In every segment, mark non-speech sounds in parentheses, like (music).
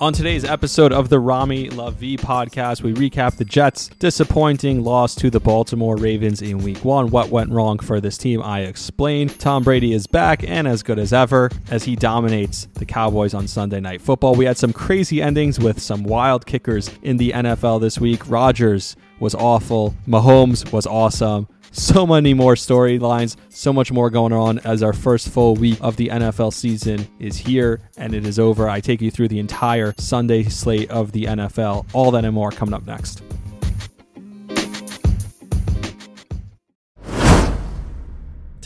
On today's episode of the Rami V podcast, we recap the Jets' disappointing loss to the Baltimore Ravens in week one. What went wrong for this team, I explain. Tom Brady is back and as good as ever as he dominates the Cowboys on Sunday Night Football. We had some crazy endings with some wild kickers in the NFL this week. Rodgers was awful, Mahomes was awesome so many more storylines, so much more going on as our first full week of the NFL season is here and it is over. I take you through the entire Sunday slate of the NFL. All that and more coming up next.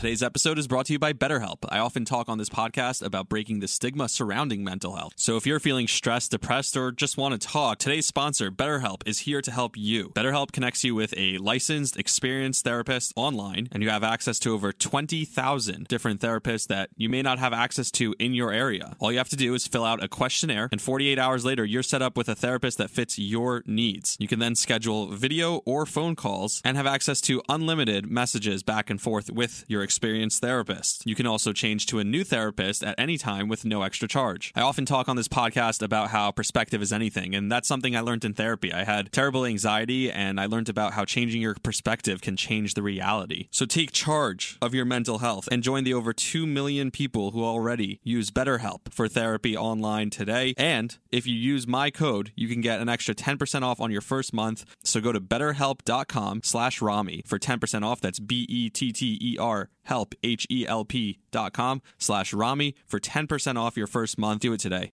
Today's episode is brought to you by BetterHelp. I often talk on this podcast about breaking the stigma surrounding mental health. So if you're feeling stressed, depressed, or just want to talk, today's sponsor, BetterHelp, is here to help you. BetterHelp connects you with a licensed, experienced therapist online, and you have access to over 20,000 different therapists that you may not have access to in your area. All you have to do is fill out a questionnaire, and 48 hours later, you're set up with a therapist that fits your needs. You can then schedule video or phone calls and have access to unlimited messages back and forth with your experienced therapist. You can also change to a new therapist at any time with no extra charge. I often talk on this podcast about how perspective is anything, and that's something I learned in therapy. I had terrible anxiety, and I learned about how changing your perspective can change the reality. So take charge of your mental health and join the over 2 million people who already use BetterHelp for therapy online today. And if you use my code, you can get an extra 10% off on your first month. So go to betterhelp.com slash Rami for 10% off. That's B-E-T-T-E-R help, H-E-L-P dot com slash Rami for 10% off your first month. Do it today.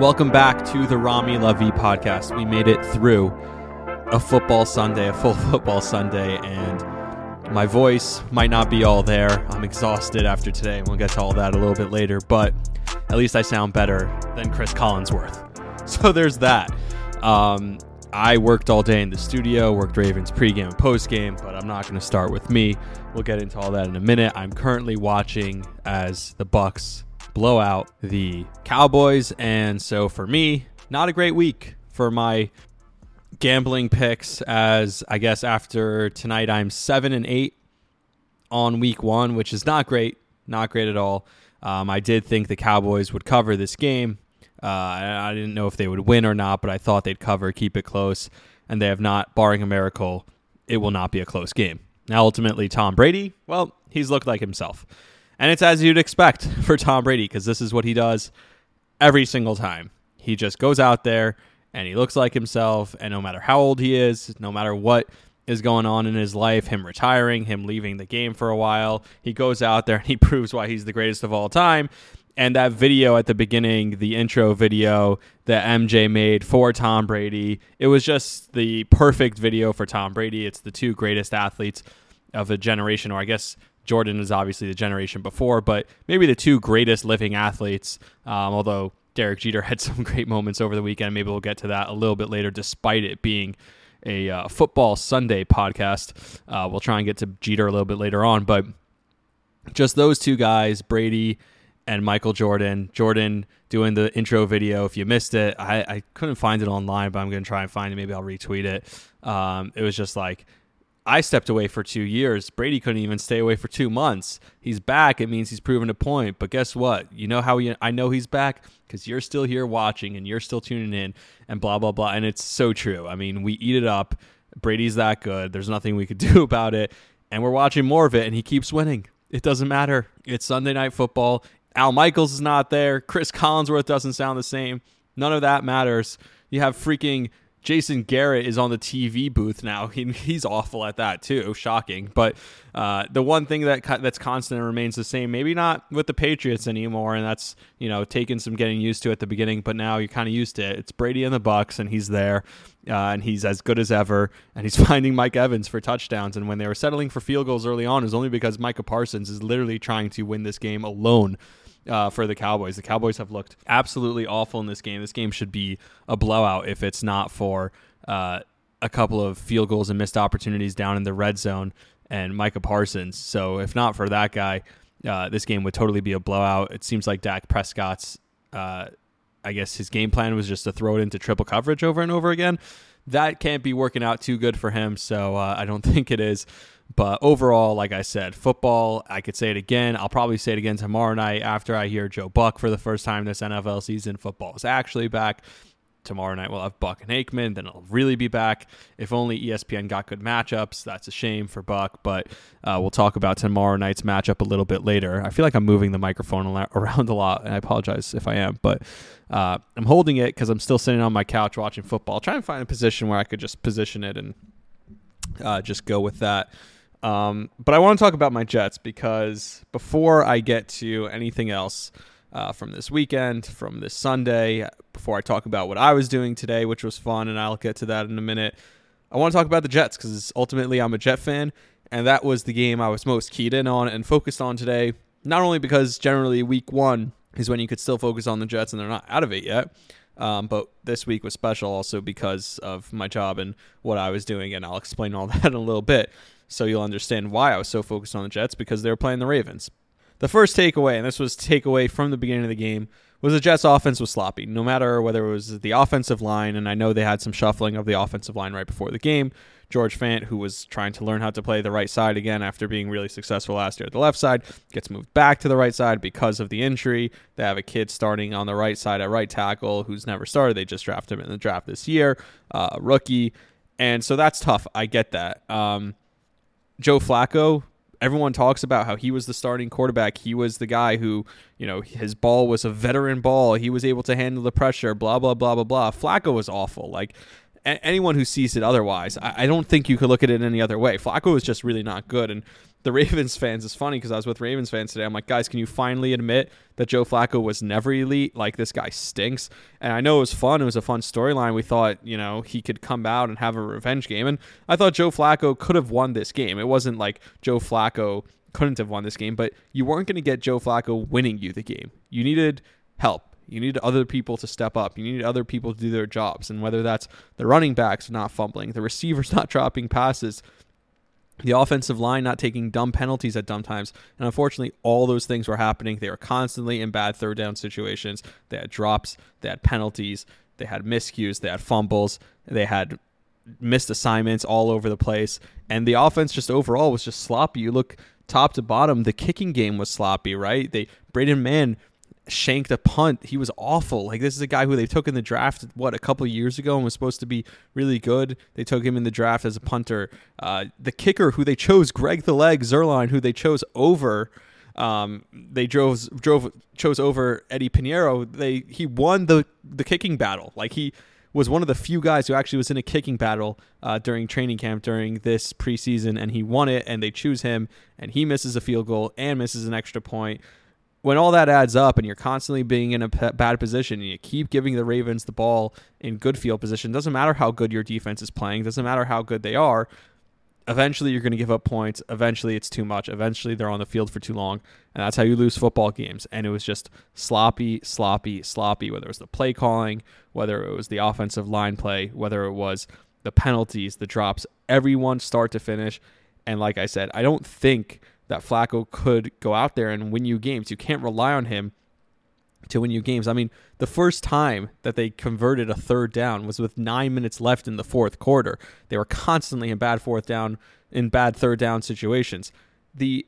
Welcome back to the Rami Lavi podcast. We made it through a football Sunday, a full (laughs) football Sunday, and my voice might not be all there. I'm exhausted after today. We'll get to all that a little bit later, but at least I sound better than Chris Collinsworth. (laughs) So there's that. Um, I worked all day in the studio, worked Ravens pregame and postgame, but I'm not going to start with me. We'll get into all that in a minute. I'm currently watching as the Bucks blow out the Cowboys, and so for me, not a great week for my gambling picks. As I guess after tonight, I'm seven and eight on week one, which is not great, not great at all. Um, I did think the Cowboys would cover this game. Uh, I didn't know if they would win or not, but I thought they'd cover, keep it close, and they have not. Barring a miracle, it will not be a close game. Now, ultimately, Tom Brady, well, he's looked like himself. And it's as you'd expect (laughs) for Tom Brady because this is what he does every single time. He just goes out there and he looks like himself. And no matter how old he is, no matter what is going on in his life, him retiring, him leaving the game for a while, he goes out there and he (laughs) proves why he's the greatest of all time. And that video at the beginning, the intro video that MJ made for Tom Brady, it was just the perfect video for Tom Brady. It's the two greatest athletes of a generation, or I guess Jordan is obviously the generation before, but maybe the two greatest living athletes. Um, although Derek Jeter (laughs) had some great moments over the weekend. Maybe we'll get to that a little bit later, despite it being a uh, football Sunday podcast. Uh, we'll try and get to Jeter a little bit later on, but just those two guys, Brady and Michael Jordan. Jordan doing the intro video. If you missed it, I, I couldn't find it online, but I'm going to try and find it. Maybe I'll retweet it. Um, it was just like, I stepped away for two years. Brady couldn't even stay away for two months. He's back. It means he's proven a point. But guess what? You know how he, I know he's back because you're still here watching and you're still tuning in and blah, blah, blah. And it's so true. I mean, we eat it up. Brady's that good. There's nothing we could (laughs) do about it. And we're watching more of it, and he keeps winning. It doesn't matter. It's Sunday night football. Al Michaels is not there. Chris Collinsworth doesn't sound the same. None of that matters. You have freaking Jason Garrett is on the TV booth now. He, he's awful at that too. Shocking. But uh, the one thing that that's constant and remains the same, maybe not with the Patriots anymore, and that's you know taking some getting used to at the beginning. But now you're kind of used to it. It's Brady and the Bucks, and he's there, uh, and he's as good as ever, and he's (laughs) finding Mike Evans for touchdowns. And when they were settling for field goals early on, it was only because Micah Parsons is literally trying to win this game alone uh, for the Cowboys. The Cowboys have looked absolutely awful in this game. This game should be a blowout if it's not for uh, a couple of field goals and missed opportunities down in the red zone and Micah Parsons. So if not for that guy, uh, this game would totally be a blowout. It seems like Dak Prescott's, uh, I guess his game plan was just to throw it into triple coverage over and over again. that can't be working out too good for him. So uh, I don't (laughs) think it is. But overall, like I said, football, I could say it again. I'll probably say it again tomorrow night after I hear Joe Buck for the first time this NFL season. Football is actually back. Tomorrow night we'll have Buck and Aikman. Then it'll really be back. If only ESPN got good matchups. That's a shame for Buck, but uh, we'll talk about tomorrow night's matchup a little bit later. I feel like I'm moving the microphone (laughs) around a lot, and I apologize if I am, but uh, I'm holding it because I'm still sitting on my couch watching football. Try and find a position where I could just position it and uh, just go with that. Um, but I want to talk about my Jets because before I get to anything else uh, from this weekend, from this Sunday, before I talk about what I was doing today, which was fun, and I'll get to that in a minute, I want to talk about the Jets because ultimately I'm a Jet fan, and that was the game I was most keyed in on and focused on today. Not only because generally week one is when you could still focus on the Jets and they're not out of it yet. Um, but this week was special also because of my job and what I was doing, and I'll explain all (laughs) that in a little bit so you'll understand why I was so focused on the Jets because they were playing the Ravens. The first takeaway, and this was takeaway from the beginning of the game, was the Jets' offense was sloppy. No matter whether it was the offensive line, and I know they had some shuffling of the offensive line right before the game. George Fant, who was trying to learn how to play the right side again after being really successful last year at the left side, gets moved back to the right side because of the injury. They have a kid starting on the right side at right tackle who's never started. They just drafted him in the draft this year, uh, rookie. And so that's tough. I get that. Um, Joe Flacco, everyone talks about how he was the starting quarterback. He was the guy who, you know, his ball was a veteran ball. He was able to handle the pressure, blah, blah, blah, blah, blah. Flacco was awful. Like, anyone who sees it otherwise, I, don't think you could look at it any other way. Flacco was just really not good. And the Ravens fans is funny because I was with Ravens fans today. I'm like, guys, can you finally admit that Joe Flacco was never elite? Like this guy stinks. And I know it was fun. It was a fun storyline. We thought, you know, he could come out and have a revenge game. And I thought Joe Flacco could have won this game. It wasn't like Joe Flacco couldn't have won this game, but you weren't going to get Joe Flacco winning you the game. You needed help. You need other people to step up. You need other people to do their jobs. And whether that's the running backs not fumbling, the receivers (laughs) not dropping passes, the offensive line not taking dumb penalties at dumb times. And unfortunately, all those things were happening. They were constantly in bad third down situations. They had drops, they had penalties, they had miscues, they had fumbles, they had missed assignments all over the place. And the offense just overall was just sloppy. You look top to bottom, the kicking game was sloppy, right? They Braden Mann shanked a punt. He was awful. Like this is a guy who they took in the draft what a couple years ago and was supposed to be really good. They took him in the draft as a punter. Uh, the kicker who they chose, Greg the Leg Zuerlein, who they chose over. Um, they drove drove chose over Eddie Piñeiro. They he won the the kicking battle. Like he was one of the few guys who actually was in a kicking battle uh, during training camp during this preseason, and he won it. And they choose him, and he misses a field goal and misses an extra point when all that adds up and you're constantly being in a p- bad position and you keep giving the Ravens the ball in good field position, doesn't matter how good your defense is playing, doesn't matter how good they are, eventually you're going to give up points. Eventually it's too much. Eventually they're on the field for too long. And that's how you lose football games. And it was just sloppy, sloppy, sloppy, whether it was the play calling, whether it was the offensive line play, whether it was the penalties, the drops, everyone start to finish. And like I said, I don't think that Flacco could go out there and win you games. You can't rely on him to win you games. I mean, the first time that they converted a third down was with nine minutes left in the fourth quarter. They were constantly in bad fourth down, in bad third down situations. The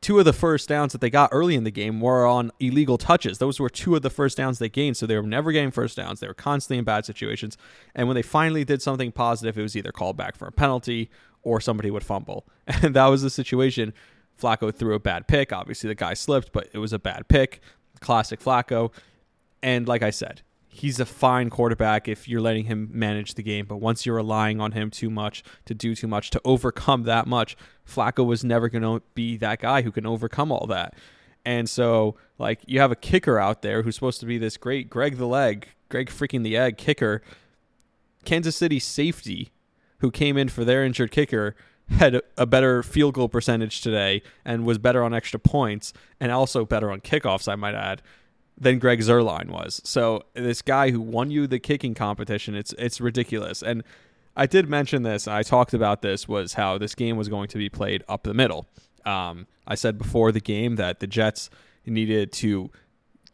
two of the first downs that they got early in the game were on illegal touches. Those were two of the first downs they gained, so they were never getting first downs. They were constantly in bad situations. And when they finally did something positive, it was either called back for a penalty or somebody would fumble. (laughs) And that was the situation. Flacco threw a bad pick. Obviously, the guy slipped, but it was a bad pick. Classic Flacco. And like I said, he's a fine quarterback if you're letting him manage the game. But once you're relying on him too much to do too much to overcome that much, Flacco was never going to be that guy who can overcome all that. And so, like, you have a kicker out there who's supposed to be this great Greg the Leg, Greg freaking the Egg kicker. Kansas City safety who came in for their injured kicker had a better field goal percentage today and was better on extra points and also better on kickoffs, I might add, than Greg Zuerlein was. So this guy who won you the kicking competition, it's it's ridiculous. And I did mention this. I talked about this was how this game was going to be played up the middle. Um, I said before the game that the Jets needed to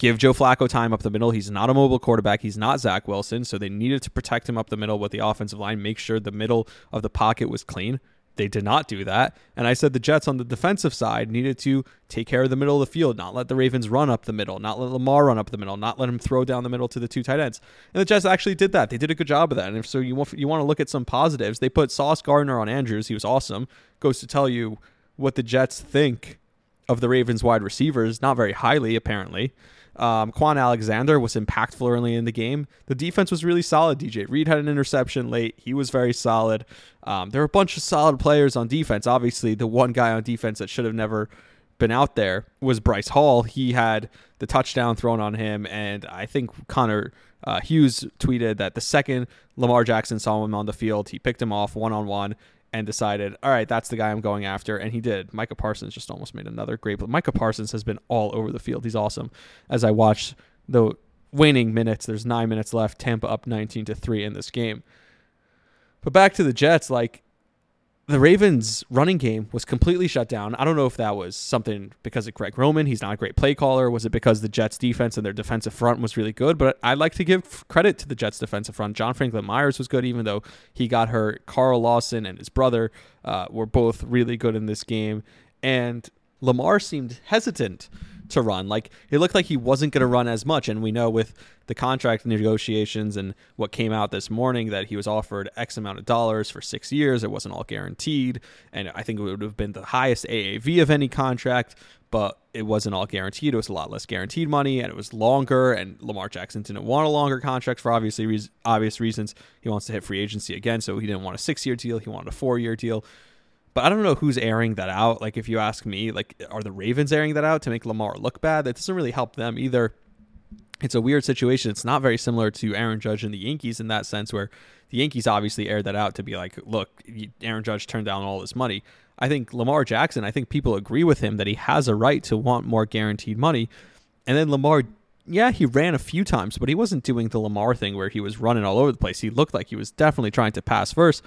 give Joe Flacco time up the middle. He's not a mobile quarterback. He's not Zach Wilson. So they needed to protect him up the middle with the offensive line, make sure the middle of the pocket was clean. They did not do that. And I said the Jets on the defensive side needed to take care of the middle of the field, not let the Ravens run up the middle, not let Lamar run up the middle, not let him throw down the middle to the two tight ends. And the Jets actually did that. They did a good job of that. And if so, you want, you want to look at some positives. They put Sauce Gardner on Andrews. He was awesome. Goes to tell you what the Jets think of the Ravens wide receivers, not very highly, apparently. Um, Kwon Alexander was impactful early in the game. The defense was really solid. DJ Reed had an interception late. He was very solid. Um, there were a bunch of solid players on defense. Obviously, the one guy on defense that should have never been out there was Bryce Hall. He had the touchdown thrown on him, and I think Connor uh, Hughes tweeted that the second Lamar Jackson saw him on the field, he picked him off one on one and decided, all right, that's the guy I'm going after. And he did. Micah Parsons just almost made another great play. Micah Parsons has been all over the field. He's awesome. As I watched the waning minutes, there's nine minutes left. Tampa up 19 to 3 in this game. But back to the Jets, like the Ravens' running game was completely shut down. I don't know if that was something because of Greg Roman. He's not a great play caller. Was it because the Jets' defense and their defensive front was really good? But I'd like to give credit to the Jets' defensive front. John Franklin Myers was good, even though he got hurt. Carl Lawson and his brother uh, were both really good in this game. And Lamar seemed hesitant to run. Like it looked like he wasn't going to run as much, and we know with the contract negotiations and what came out this morning that he was offered X amount of dollars for six years. It wasn't all guaranteed, and I think it would have been the highest AAV of any contract, but it wasn't all guaranteed. It was a lot less guaranteed money, and it was longer. And Lamar Jackson didn't want a longer contract for obviously obvious reasons. He wants to hit free agency again, so he didn't want a six year deal. He wanted a four year deal. But I don't know who's airing that out. Like, if you ask me, like, are the Ravens airing that out to make Lamar look bad? That doesn't really help them either. It's a weird situation. It's not very similar to Aaron Judge and the Yankees in that sense, where the Yankees obviously aired that out to be like, look, Aaron Judge turned down all this money. I think Lamar Jackson, I think people agree with him that he has a right to want more guaranteed money. And then Lamar, yeah, he ran a few times, but he wasn't doing the Lamar thing where he was running all over the place. He looked like he was definitely trying to pass first.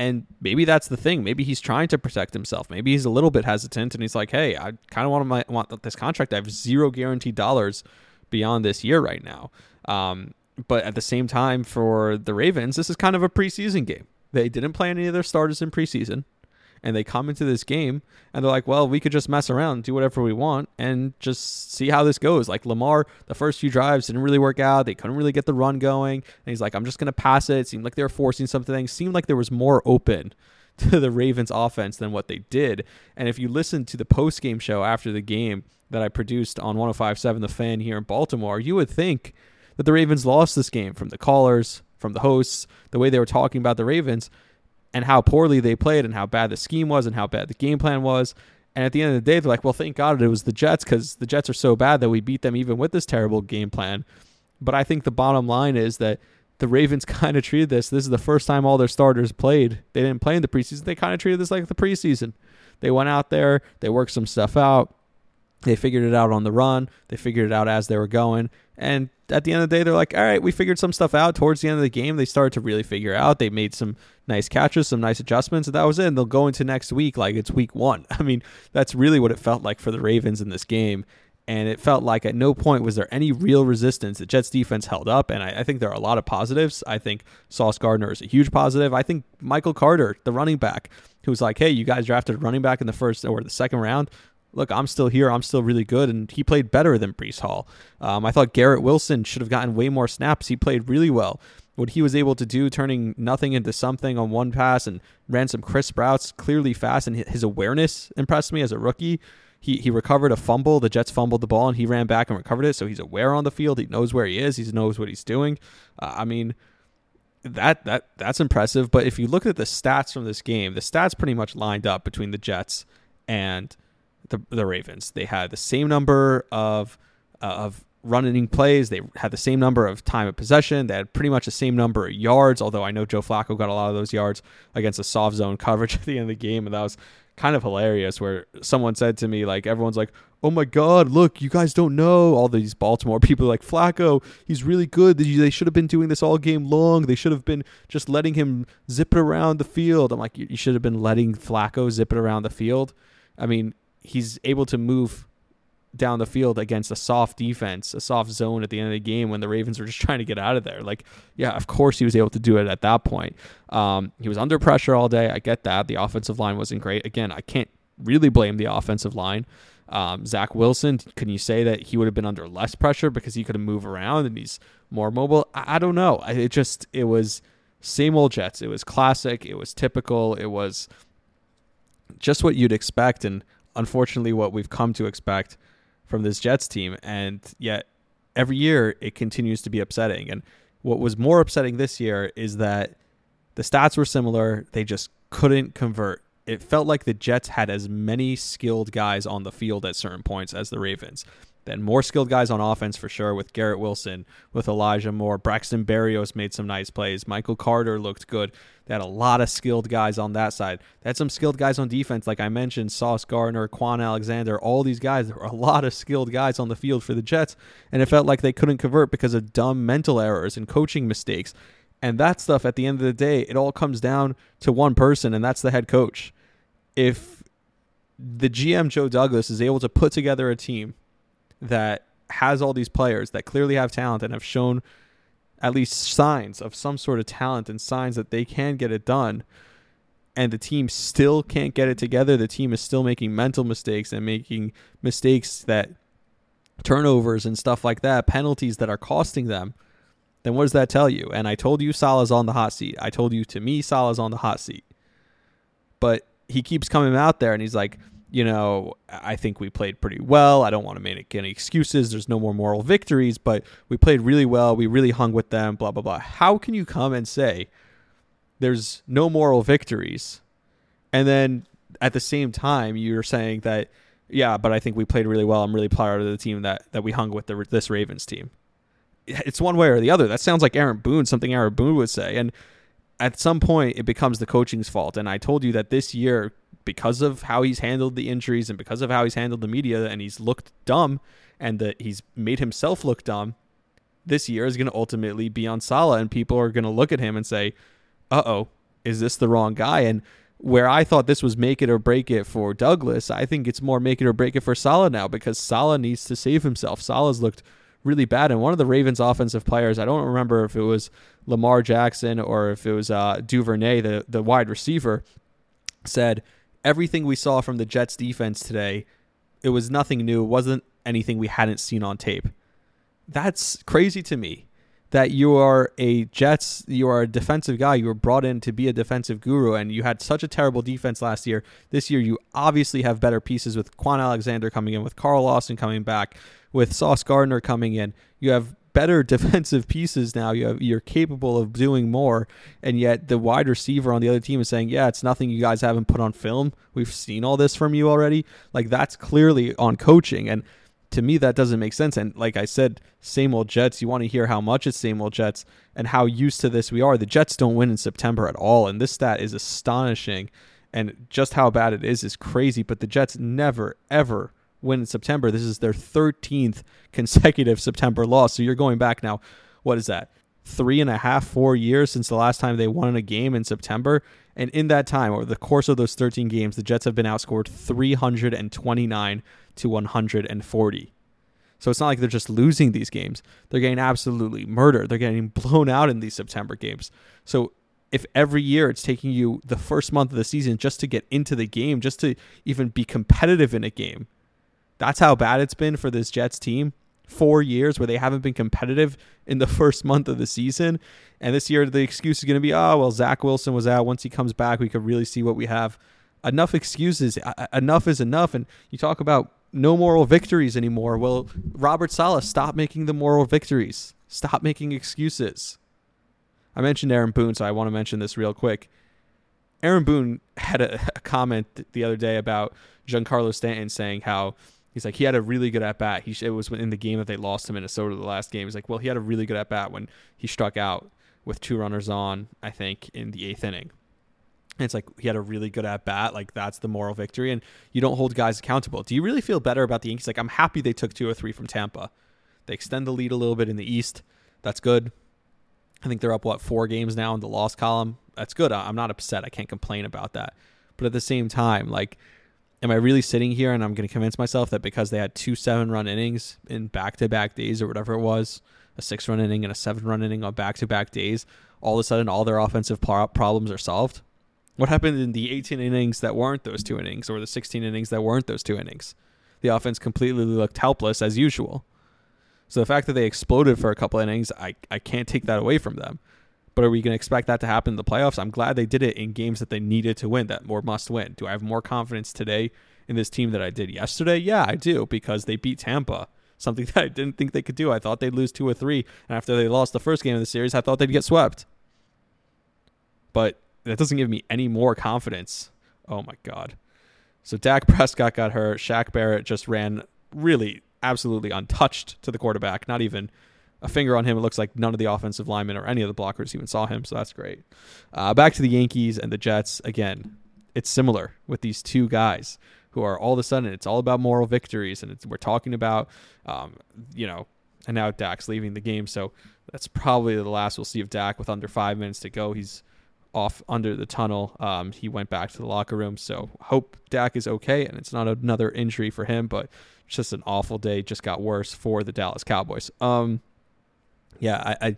And maybe that's the thing. Maybe he's trying to protect himself. Maybe he's a little bit hesitant, and he's like, "Hey, I kind of want my want this contract. I have zero guaranteed dollars beyond this year right now." Um, but at the same time, for the Ravens, this is kind of a preseason game. They didn't play any of their starters in preseason and they come into this game and they're like, well, we could just mess around, do whatever we want, and just see how this goes. Like Lamar, the first few drives didn't really work out. They couldn't really get the run going. And he's like, I'm just going to pass it. It seemed like they were forcing something. It seemed like there was more open (laughs) to the Ravens offense than what they did. And if you listen to the post game show after the game that I produced on 1057 The Fan here in Baltimore, you would think that the Ravens lost this game from the callers, from the hosts, the way they were talking about the Ravens and how poorly they played and how bad the scheme was and how bad the game plan was. And at the end of the day, they're like, well, thank God it was the Jets because the Jets are so bad that we beat them even with this terrible game plan. But I think the bottom line is that the Ravens (laughs) kind of treated this. This is the first time all their starters played. They didn't play in the preseason. They kind of treated this like the preseason. They went out there, they worked some stuff out. They figured it out on the run. They figured it out as they were going. And at the end of the day, they're like, all right, we figured some stuff out. Towards the end of the game, they started to really figure out. They made some nice catches, some nice adjustments, and that was it. And they'll go into next week like it's week one. (laughs) I mean, that's really what it felt like for the Ravens in this game. And it felt like at no point was there any real resistance. The Jets defense held up, and I, I think there are a lot of positives. I think Sauce Gardner is a huge positive. I think Michael Carter, the running back, who's like, hey, you guys drafted a running back in the first or the second round look, I'm still here. I'm still really good. And he played better than Breece Hall. Um, I thought Garrett Wilson should have gotten way more snaps. He played really well. What he was able to do, turning nothing into something on one pass and ran some crisp routes, clearly fast, and his awareness impressed me as a rookie. He, he recovered a fumble. The Jets fumbled the ball, and he ran back and recovered it. So he's aware on the field. He knows where he is. He knows what he's doing. Uh, I mean, that that that's impressive. But if you look at the stats from this game, the stats pretty much lined up between the Jets and the the Ravens. They had the same number of uh, of running plays. They had the same number of time of possession. They had pretty much the same number of yards. Although I know Joe Flacco got a lot of those yards against a soft zone coverage (laughs) at the end of the game, and that was kind of hilarious. Where someone said to me, like everyone's like, "Oh my God, look, you guys don't know." All these Baltimore (laughs) people like Flacco. He's really good. They should have been doing this all game long. They should have been just letting him zip it around the field. I'm like, you should have been letting Flacco zip it around the field. I mean, he's able to move down the field against a soft defense, a soft zone at the end of the game when the Ravens were just (laughs) trying to get out of there. Like, yeah, of course he was able to do it at that point. Um, he was under pressure all day. I get that. The offensive line wasn't great. Again, I can't really blame the offensive line. Um, Zach Wilson, can you say that he would have been under less pressure because he could have moved around and he's more mobile? I, I don't know. It just, it was same old Jets. It was classic. It was typical. It was just what you'd expect. And unfortunately, what we've come to expect from this Jets team. And yet, every year, it continues to be upsetting. And what was more upsetting this year is that the stats were similar, they just couldn't convert. It felt like the Jets had as many skilled guys on the field at certain points as the Ravens. Then more skilled guys on offense for sure with Garrett Wilson, with Elijah Moore. Braxton Berrios made some nice plays. Michael Carter looked good. They had a lot of skilled guys on that side. They had some skilled guys on defense, like I mentioned, Sauce Gardner, Kwon Alexander, all these guys. There were a lot of skilled guys on the field for the Jets, and it felt like they couldn't convert because of dumb mental errors and coaching mistakes. And that stuff, at the end of the day, it all comes down to one person, and that's the head coach. If the GM Joe Douglas is able to put together a team that has all these players that clearly have talent and have shown at least signs of some sort of talent and signs that they can get it done and the team still can't get it together the team is still making mental mistakes and making mistakes that turnovers and stuff like that penalties that are costing them then what does that tell you? And i told you Saleh's on the hot seat. I told you to me Saleh's on the hot seat. But he keeps coming out there and he's like you know, I think we played pretty well. I don't want to make any excuses. There's no more moral victories, but we played really well. We really hung with them, blah, blah, blah. How can you come and say there's no moral victories? And then at the same time, you're saying that, yeah, but I think we played really well. I'm really proud of the team that, that we hung with the, this Ravens team. It's one way or the other. That sounds like Aaron Boone, something Aaron Boone would say. And at some point, it becomes the coaching's fault. And I told you that this year, because of how he's handled the injuries and because of how he's handled the media and he's looked dumb and that he's made himself look dumb, this year is going to ultimately be on Saleh and people are going to look at him and say, "Uh oh, is this the wrong guy?" And where I thought this was make it or break it for Douglas, I think it's more make it or break it for Saleh now because Saleh needs to save himself. Saleh's looked really bad, and one of the Ravens' offensive players, I don't remember if it was Lamar Jackson or if it was uh, Duvernay, the the wide receiver, said everything we saw from the Jets defense today, it was nothing new. It wasn't anything we hadn't seen on tape. That's crazy to me that you are a Jets, you are a defensive guy. You were brought in to be a defensive guru, and you had such a terrible defense last year. This year, you obviously have better pieces with Kwon Alexander coming in, with Carl Lawson coming back, with Sauce Gardner coming in. You have better (laughs) defensive pieces now. You have, you're capable of doing more, and yet the wide receiver on the other team is saying, "Yeah, it's nothing you guys haven't put on film. We've seen all this from you already." Like that's clearly on coaching, and to me that doesn't make sense. And like I said, same old Jets. You want to hear how much it's same old Jets and how used to this we are. The Jets don't win in September at all, and this stat is astonishing. And just how bad it is is crazy. But the Jets never, ever win in September. This is their 13th (laughs) consecutive September loss. So you're going back now, what is that? Three and a half, four years since the last time they won a game in September. And in that time, over the course of those 13 games, the Jets have been outscored 329 to 140. So it's not like they're just losing these games. They're getting absolutely murdered. They're getting (laughs) blown out in these September games. So if every year it's taking you the first month of the season just to get into the game, just to even be competitive in a game, that's how bad it's been for this Jets team. Four years where they haven't been competitive in the (laughs) first month of the season. And this year, the excuse is going to be, oh, well, Zach Wilson was out. Once he comes back, we could really see what we have. Enough excuses. Enough is enough. And you talk about no moral victories anymore. Well, Robert Saleh, stop making the moral victories. Stop making excuses. I mentioned Aaron Boone, so I want to mention this real quick. Aaron Boone had a, (laughs) a comment the other day about Giancarlo Stanton saying how He's like he had a really good at bat. He it was in the game that they lost to Minnesota the last game. He's like, well, he had a really good at bat when he struck out with two runners on. I think in the eighth inning. And it's like he had a really good at bat. Like that's the moral victory, and you don't hold guys accountable. Do you really feel better about the Yankees? Like I'm happy they took two or three from Tampa. They extend the lead a little bit in the East. That's good. I think they're up what four games now in the loss column. That's good. I'm not upset. I can't complain about that. But at the same time, like am I really sitting here and I'm going to convince myself that because they had two seven run innings in back to back days or whatever it was, a six run inning and a seven run inning on back to back days, all of a sudden all their offensive problems are solved? What happened in the 18 innings that weren't those two innings or the 16 innings that weren't those two innings? The offense completely looked helpless as usual. So the fact that they exploded for a couple innings, I, I can't take that away from them. But are we going to expect that to happen in the playoffs? I'm glad they did it in games that they needed to win, that more must win. Do I have more confidence today in this team that I did yesterday? Yeah, I do because they beat Tampa, something (laughs) that I didn't think they could do. I thought they'd lose two or three, and after they lost the first game of the series, I thought they'd get swept. But that doesn't give me any more confidence. Oh my god. So Dak (laughs) Prescott got hurt. Shaq Barrett just ran really absolutely untouched to the quarterback, not even a finger on him. It looks like none of the offensive linemen or any of the blockers even saw him, so that's great. Uh, back to the Yankees and the Jets. Again, it's similar with these two guys who are all of a sudden it's all about moral victories, and we're talking about, um, you know, and now Dak's leaving the game, so that's probably the last we'll see of Dak with under five minutes to go. He's off under the tunnel. Um, he went back to the locker room, so hope Dak is okay and it's not another injury for him, but it's just an awful day. Just got worse for the Dallas Cowboys. Um, yeah, I, I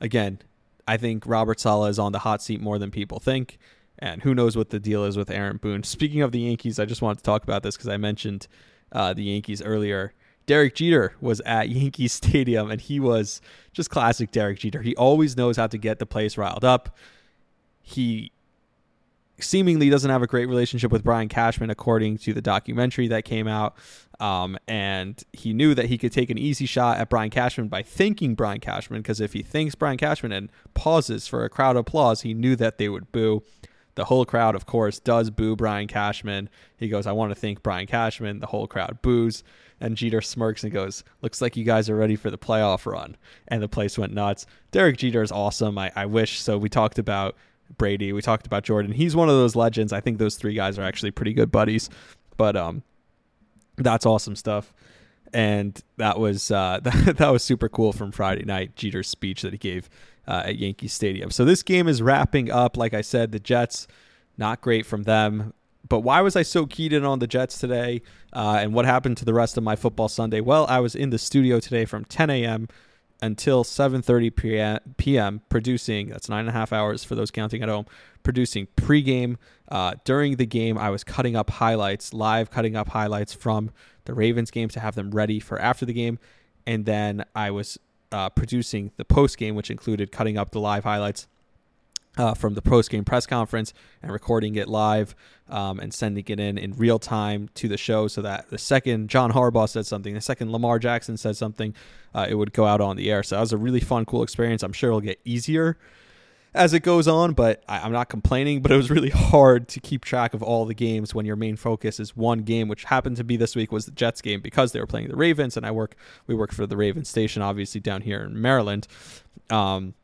again, I think Robert Saleh is on the hot seat more than people think. And who knows what the deal is with Aaron Boone. Speaking of the Yankees, I just wanted to talk about this because I mentioned uh, the Yankees earlier. Derek Jeter was at (laughs) Yankee Stadium, and he was just classic Derek Jeter. He always knows how to get the place riled up. He seemingly doesn't have a great relationship with Brian Cashman, according to the documentary that came out. Um, and he knew that he could take an easy shot at Brian Cashman by thanking Brian Cashman, because if he thanks Brian Cashman and pauses for a crowd applause, he knew that they would boo. The whole crowd, of course, does boo Brian Cashman. He goes, I want to thank Brian Cashman. The whole crowd boos. And Jeter smirks and goes, Looks like you guys are ready for the playoff run. And the place went nuts. Derek Jeter is awesome. I, I wish so. We talked about Brady. We talked about Jordan. He's one of those legends. I think those three guys are actually pretty good buddies. But um, that's awesome stuff. And that was uh, that, (laughs) that was super cool from Friday night. Jeter's speech that he gave uh, at Yankee Stadium. So this game is wrapping up. Like I said, the Jets not great from them. But why was I so keyed in on the Jets today? Uh, and what happened to the rest of my football Sunday? Well, I was in the studio today from 10 a.m until 7:30 p.m. producing. That's nine and a half hours for those counting at home. Producing pregame. Uh, during the game, I was cutting up highlights, live cutting up highlights from the Ravens game to have them ready for after the game, and then I was uh, producing the post game, which included cutting up the live highlights uh, from the post game press conference and recording it live um, and sending it in in real time to the show so that the second John Harbaugh said something, the second Lamar Jackson said something, uh, it would go out on the air. So that was a really fun, cool experience. I'm sure it'll get easier as it goes on, but I, am not complaining. But it was really hard to keep track of all the games when your main focus is one game, which happened to be this week was the Jets game because they were playing the Ravens, and I work we work for the Ravens station, obviously down here in Maryland. Um,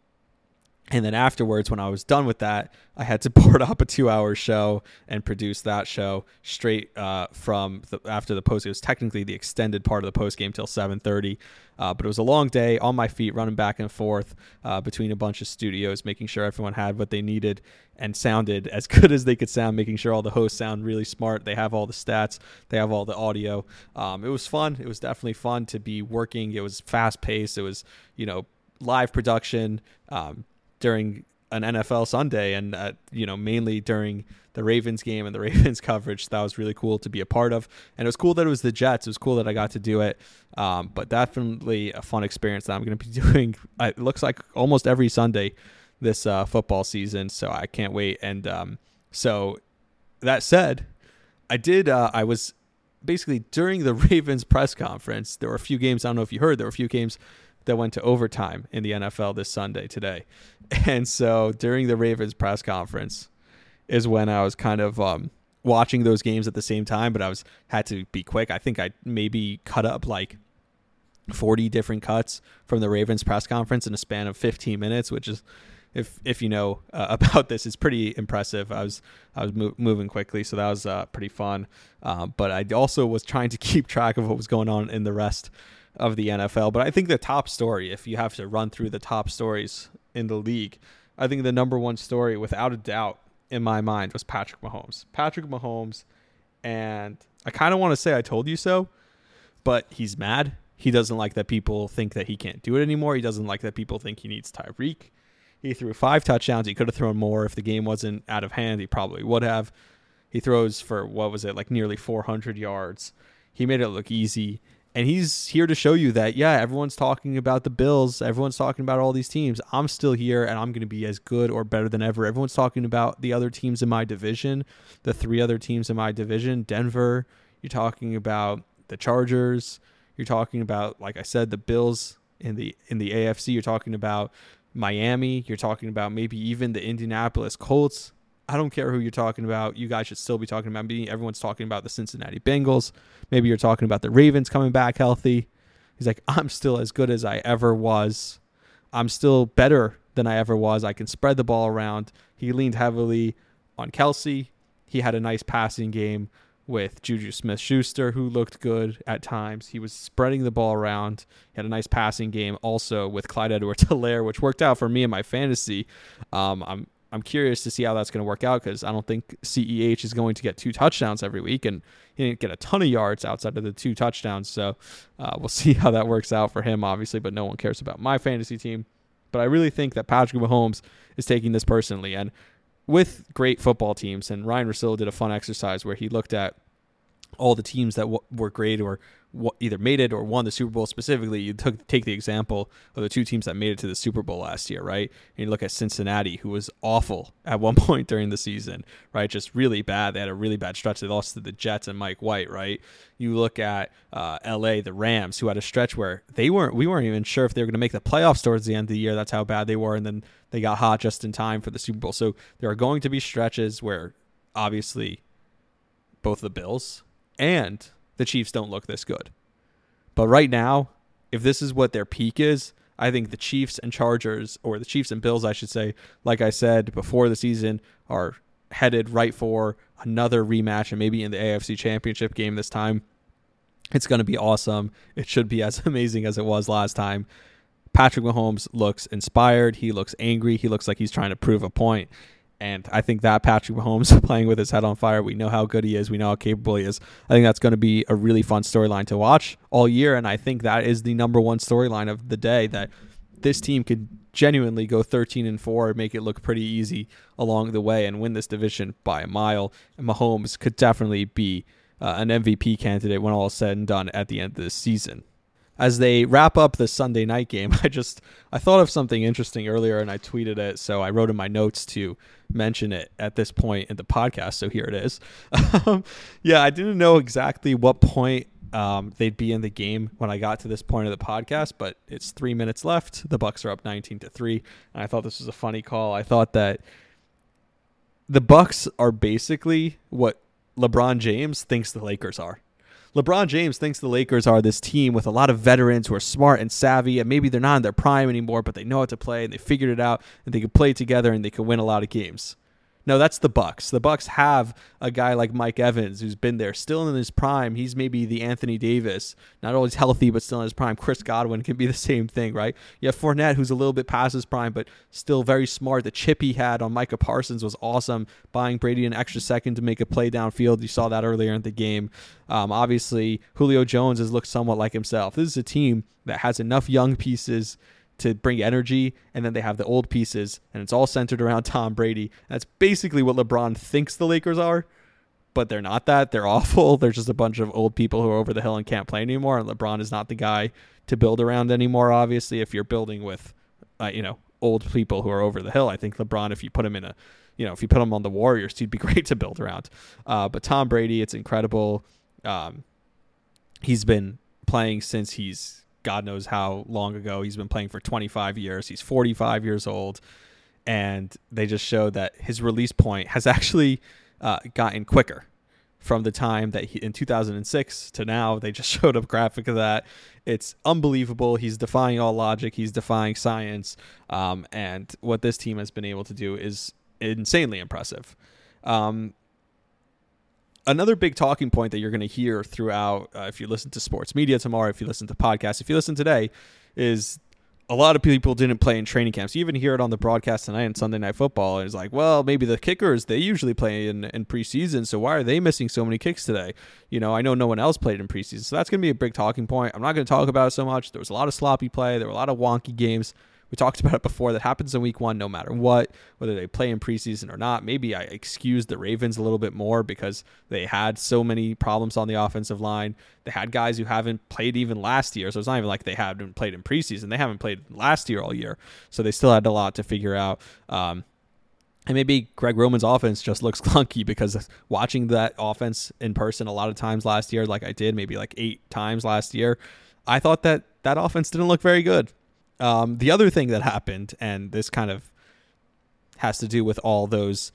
and then afterwards when i was done with that i had to (laughs) board up a two hour show and produce that show straight uh, from the, after the post. It was technically the extended part of the post game till 7.30 uh, but it was a long day on my feet running back and forth uh, between a bunch of studios making sure everyone had what they needed and sounded (laughs) as good as they could sound making sure all the hosts sound really smart. They have all the stats. They have all the audio. Um, it was fun. It was definitely fun to be working. It was fast paced it was you know live production. Um, during an NFL Sunday, and uh, you know mainly during the Ravens game and the (laughs) Ravens coverage. That was really cool to be a part of, and it was cool that it was the Jets. It was cool that I got to do it. Um, but definitely a fun experience that I'm going to be (laughs) doing. It looks like almost every Sunday this uh, football season, so I can't wait. And um, so that said, I did. Uh, I was basically during the (laughs) Ravens press conference. There were a few games. I don't know if you heard. There were a few games that went to overtime in the NFL this Sunday today. (laughs) And so during the Ravens press conference is when I was kind of um, watching those games at the same time, but I was had to be quick. I think I maybe cut up like 40 different cuts from the Ravens press conference in a span of 15 minutes, which is if if you know (laughs) uh, about this, it's pretty impressive. I was I was mo- moving quickly, so that was uh, pretty fun. Uh, but I also was trying to (laughs) keep track of what was going on in the rest of the NFL. But I think the top story, if you have to run through the top stories in the league, I think the number one story, without a doubt, in my mind, was Patrick Mahomes. Patrick Mahomes And I kind of want to say I told you so, but he's mad. He doesn't like that people think that he can't do it anymore. He doesn't like that people think he needs Tyreek. He threw five touchdowns. He could have thrown more if the game wasn't out of hand. He probably would have. He throws for what was it, like nearly 400 yards. He made it look easy. And he's here to show you that, yeah, everyone's talking about the Bills. Everyone's talking about all these teams. I'm still here and I'm going to be as good or better than ever. Everyone's talking about the other teams in my division, the three other teams in my division Denver. You're talking about the Chargers. You're talking about, like I said, the Bills in the in the AFC. You're talking about Miami. You're talking about maybe even the Indianapolis Colts. I don't care who you're talking about. You guys should still be talking about me. Everyone's talking about the Cincinnati Bengals. Maybe you're talking about the Ravens coming back healthy. He's like, I'm still as good as I ever was. I'm still better than I ever was. I can spread the ball around. He leaned heavily on Kelce. He had a nice passing game with Juju Smith Schuster, who looked good at times. He was spreading the ball around. He had a nice passing game also with Clyde Edwards Helaire, which worked out for me in my fantasy. Um, I'm I'm curious to see how that's going to work out because I don't think CEH is going to get two touchdowns every week, and he didn't get a ton of yards outside of the two touchdowns. So uh, we'll (laughs) see how that works out for him, obviously. But no one cares about my fantasy team. But I really think that Patrick Mahomes is taking this personally, and with great football teams. And Ryan Russillo did a fun exercise where he looked at all the teams that w- were great or either made it or won the Super Bowl specifically, you took take the example of the two teams that made it to the Super Bowl last year, right? And you look at Cincinnati, who was awful at one (laughs) point during the season, right? Just really bad. They had a really bad stretch. They lost to the Jets and Mike White, right? You look at uh, L.A., the Rams, who had a stretch where they weren't. We weren't even sure if they were going to make the playoffs towards the end of the year. That's how bad they were, and then they got hot just in time for the Super Bowl. So there are going to be stretches where, obviously, both the Bills and the Chiefs don't look this good. But right now, if this is what their peak is, I think the Chiefs and Chargers, or the Chiefs and Bills, I should say, like I said before the season, are headed right for another rematch and maybe in the AFC Championship game this time. It's going to be awesome. It should be (laughs) as amazing as it was last time. Patrick Mahomes looks inspired. He looks angry. He looks like he's trying to prove a point. And I think that Patrick Mahomes (laughs) playing with his head on fire, we know how good he is. We know how capable he is. I think that's going to be a really fun storyline to watch all year. And I think that is the number one storyline of the day that this team could genuinely go 13 and 4 and make it look pretty easy along the way and win this division by a mile. And Mahomes could definitely be uh, an MVP candidate when all is said and done at the end of this season as they wrap up the Sunday night game, (laughs) I just I thought of something interesting earlier and I tweeted it, so I wrote in my notes to mention it at this point in the podcast. So here it is. (laughs) Um, yeah, I didn't know exactly what point um, they'd be in the game when I got to this point of the podcast, but it's three minutes left. The Bucks are up nineteen to three, and I thought this was a funny call. I thought that the Bucks are basically what LeBron James thinks the Lakers are. LeBron James thinks the Lakers are this team with a lot of veterans who are smart and savvy, and maybe they're not in their prime anymore, but they know how to play and they figured it out and they can play together and they can win a lot of games. No, that's the Bucks. The Bucks have a guy like Mike Evans who's been there, still in his prime. He's maybe the Anthony Davis, not always healthy, but still in his prime. Chris Godwin can be the same thing, right? You have Fournette, who's a little bit past his prime, but still very smart. The chip he had on Micah Parsons was awesome, buying Brady an extra second to make a play downfield. You saw that earlier in the game. Um, obviously, Julio Jones has looked somewhat like himself. This is a team that has enough young pieces to bring energy, and then they have the old pieces, and it's all centered around (laughs) Tom Brady. That's basically what LeBron thinks the Lakers are, but they're not that. They're (laughs) awful. They're just a bunch of old people who are over the hill and can't play anymore. And LeBron is not the guy to build around anymore. Obviously, if you're building with, uh, you know, old people who are over the hill, I think LeBron, if you put him in a, you know, if you put him on the Warriors, he'd be (laughs) great to build around. Uh, but Tom Brady, it's incredible. Um, he's been playing since he's God knows how long ago. He's been playing for 25 years. He's 45 years old. And they just showed that his release point has (laughs) actually uh, gotten quicker from the time that he in 2006 to now. They just (laughs) showed a graphic of that. It's unbelievable. He's defying all logic. He's defying science. Um, and what this team has been able to do is insanely impressive. Um, another big talking point that you're going to hear throughout, uh, if you listen to sports media tomorrow, if you listen to podcasts, if you listen today, is a lot of people didn't play in training camps. You even hear it on the broadcast tonight on Sunday Night Football. It's like, well, maybe the kickers, they usually play in, in preseason. So why are they missing so many kicks today? You know, I know no one else played in preseason. So that's going to be a big talking point. I'm not going to talk about it so much. There was a lot of sloppy play, there were a lot of wonky games. We talked (laughs) about it before. That happens in week one, no matter what, whether they play in preseason or not. Maybe I excused the Ravens a little bit more because they had so many problems on the offensive line. They had guys who haven't played even last year. So it's not even like they haven't played in preseason. They haven't played last year all year. So they still had a lot to figure out. Um, and maybe Greg Roman's offense just looks (laughs) clunky because watching that offense in person a lot of times last year, like I did, maybe like eight times last year, I thought that that offense didn't look very good. Um, the other thing that happened, and this kind of has to do with all those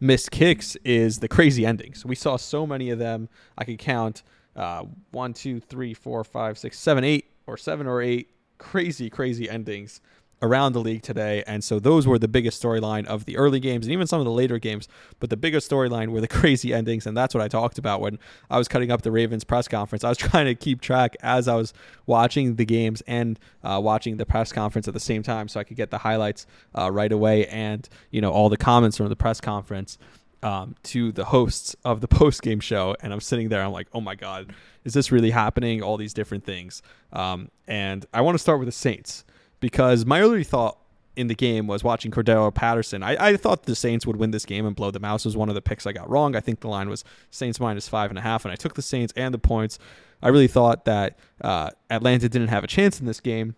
missed kicks, is the crazy endings. We saw so many of them. I could count uh, one, two, three, four, five, six, seven, eight, or seven or eight crazy, crazy endings around the league today. And so those were the biggest storyline of the early games and even some of the later games. But the biggest storyline were the (laughs) crazy endings. And that's what I talked about when I was cutting up the Ravens press conference. I was (laughs) trying to keep track as I was watching the games and uh, watching the press conference at the same time so I could get the highlights uh, right away and, you know, all the comments from the press conference. Um, to the hosts of the (laughs) post game show, and I'm sitting there. I'm like, oh my god, is this really happening? All these different things, um, and I want to start with the Saints because my early thought in the game was watching Cordarrelle Patterson. I, I, thought the Saints would win this game and blow them out. Was one of the picks I got wrong. I think the line was Saints minus five and a half, and I took the Saints and the points. I really thought that uh, Atlanta didn't have a chance in this game,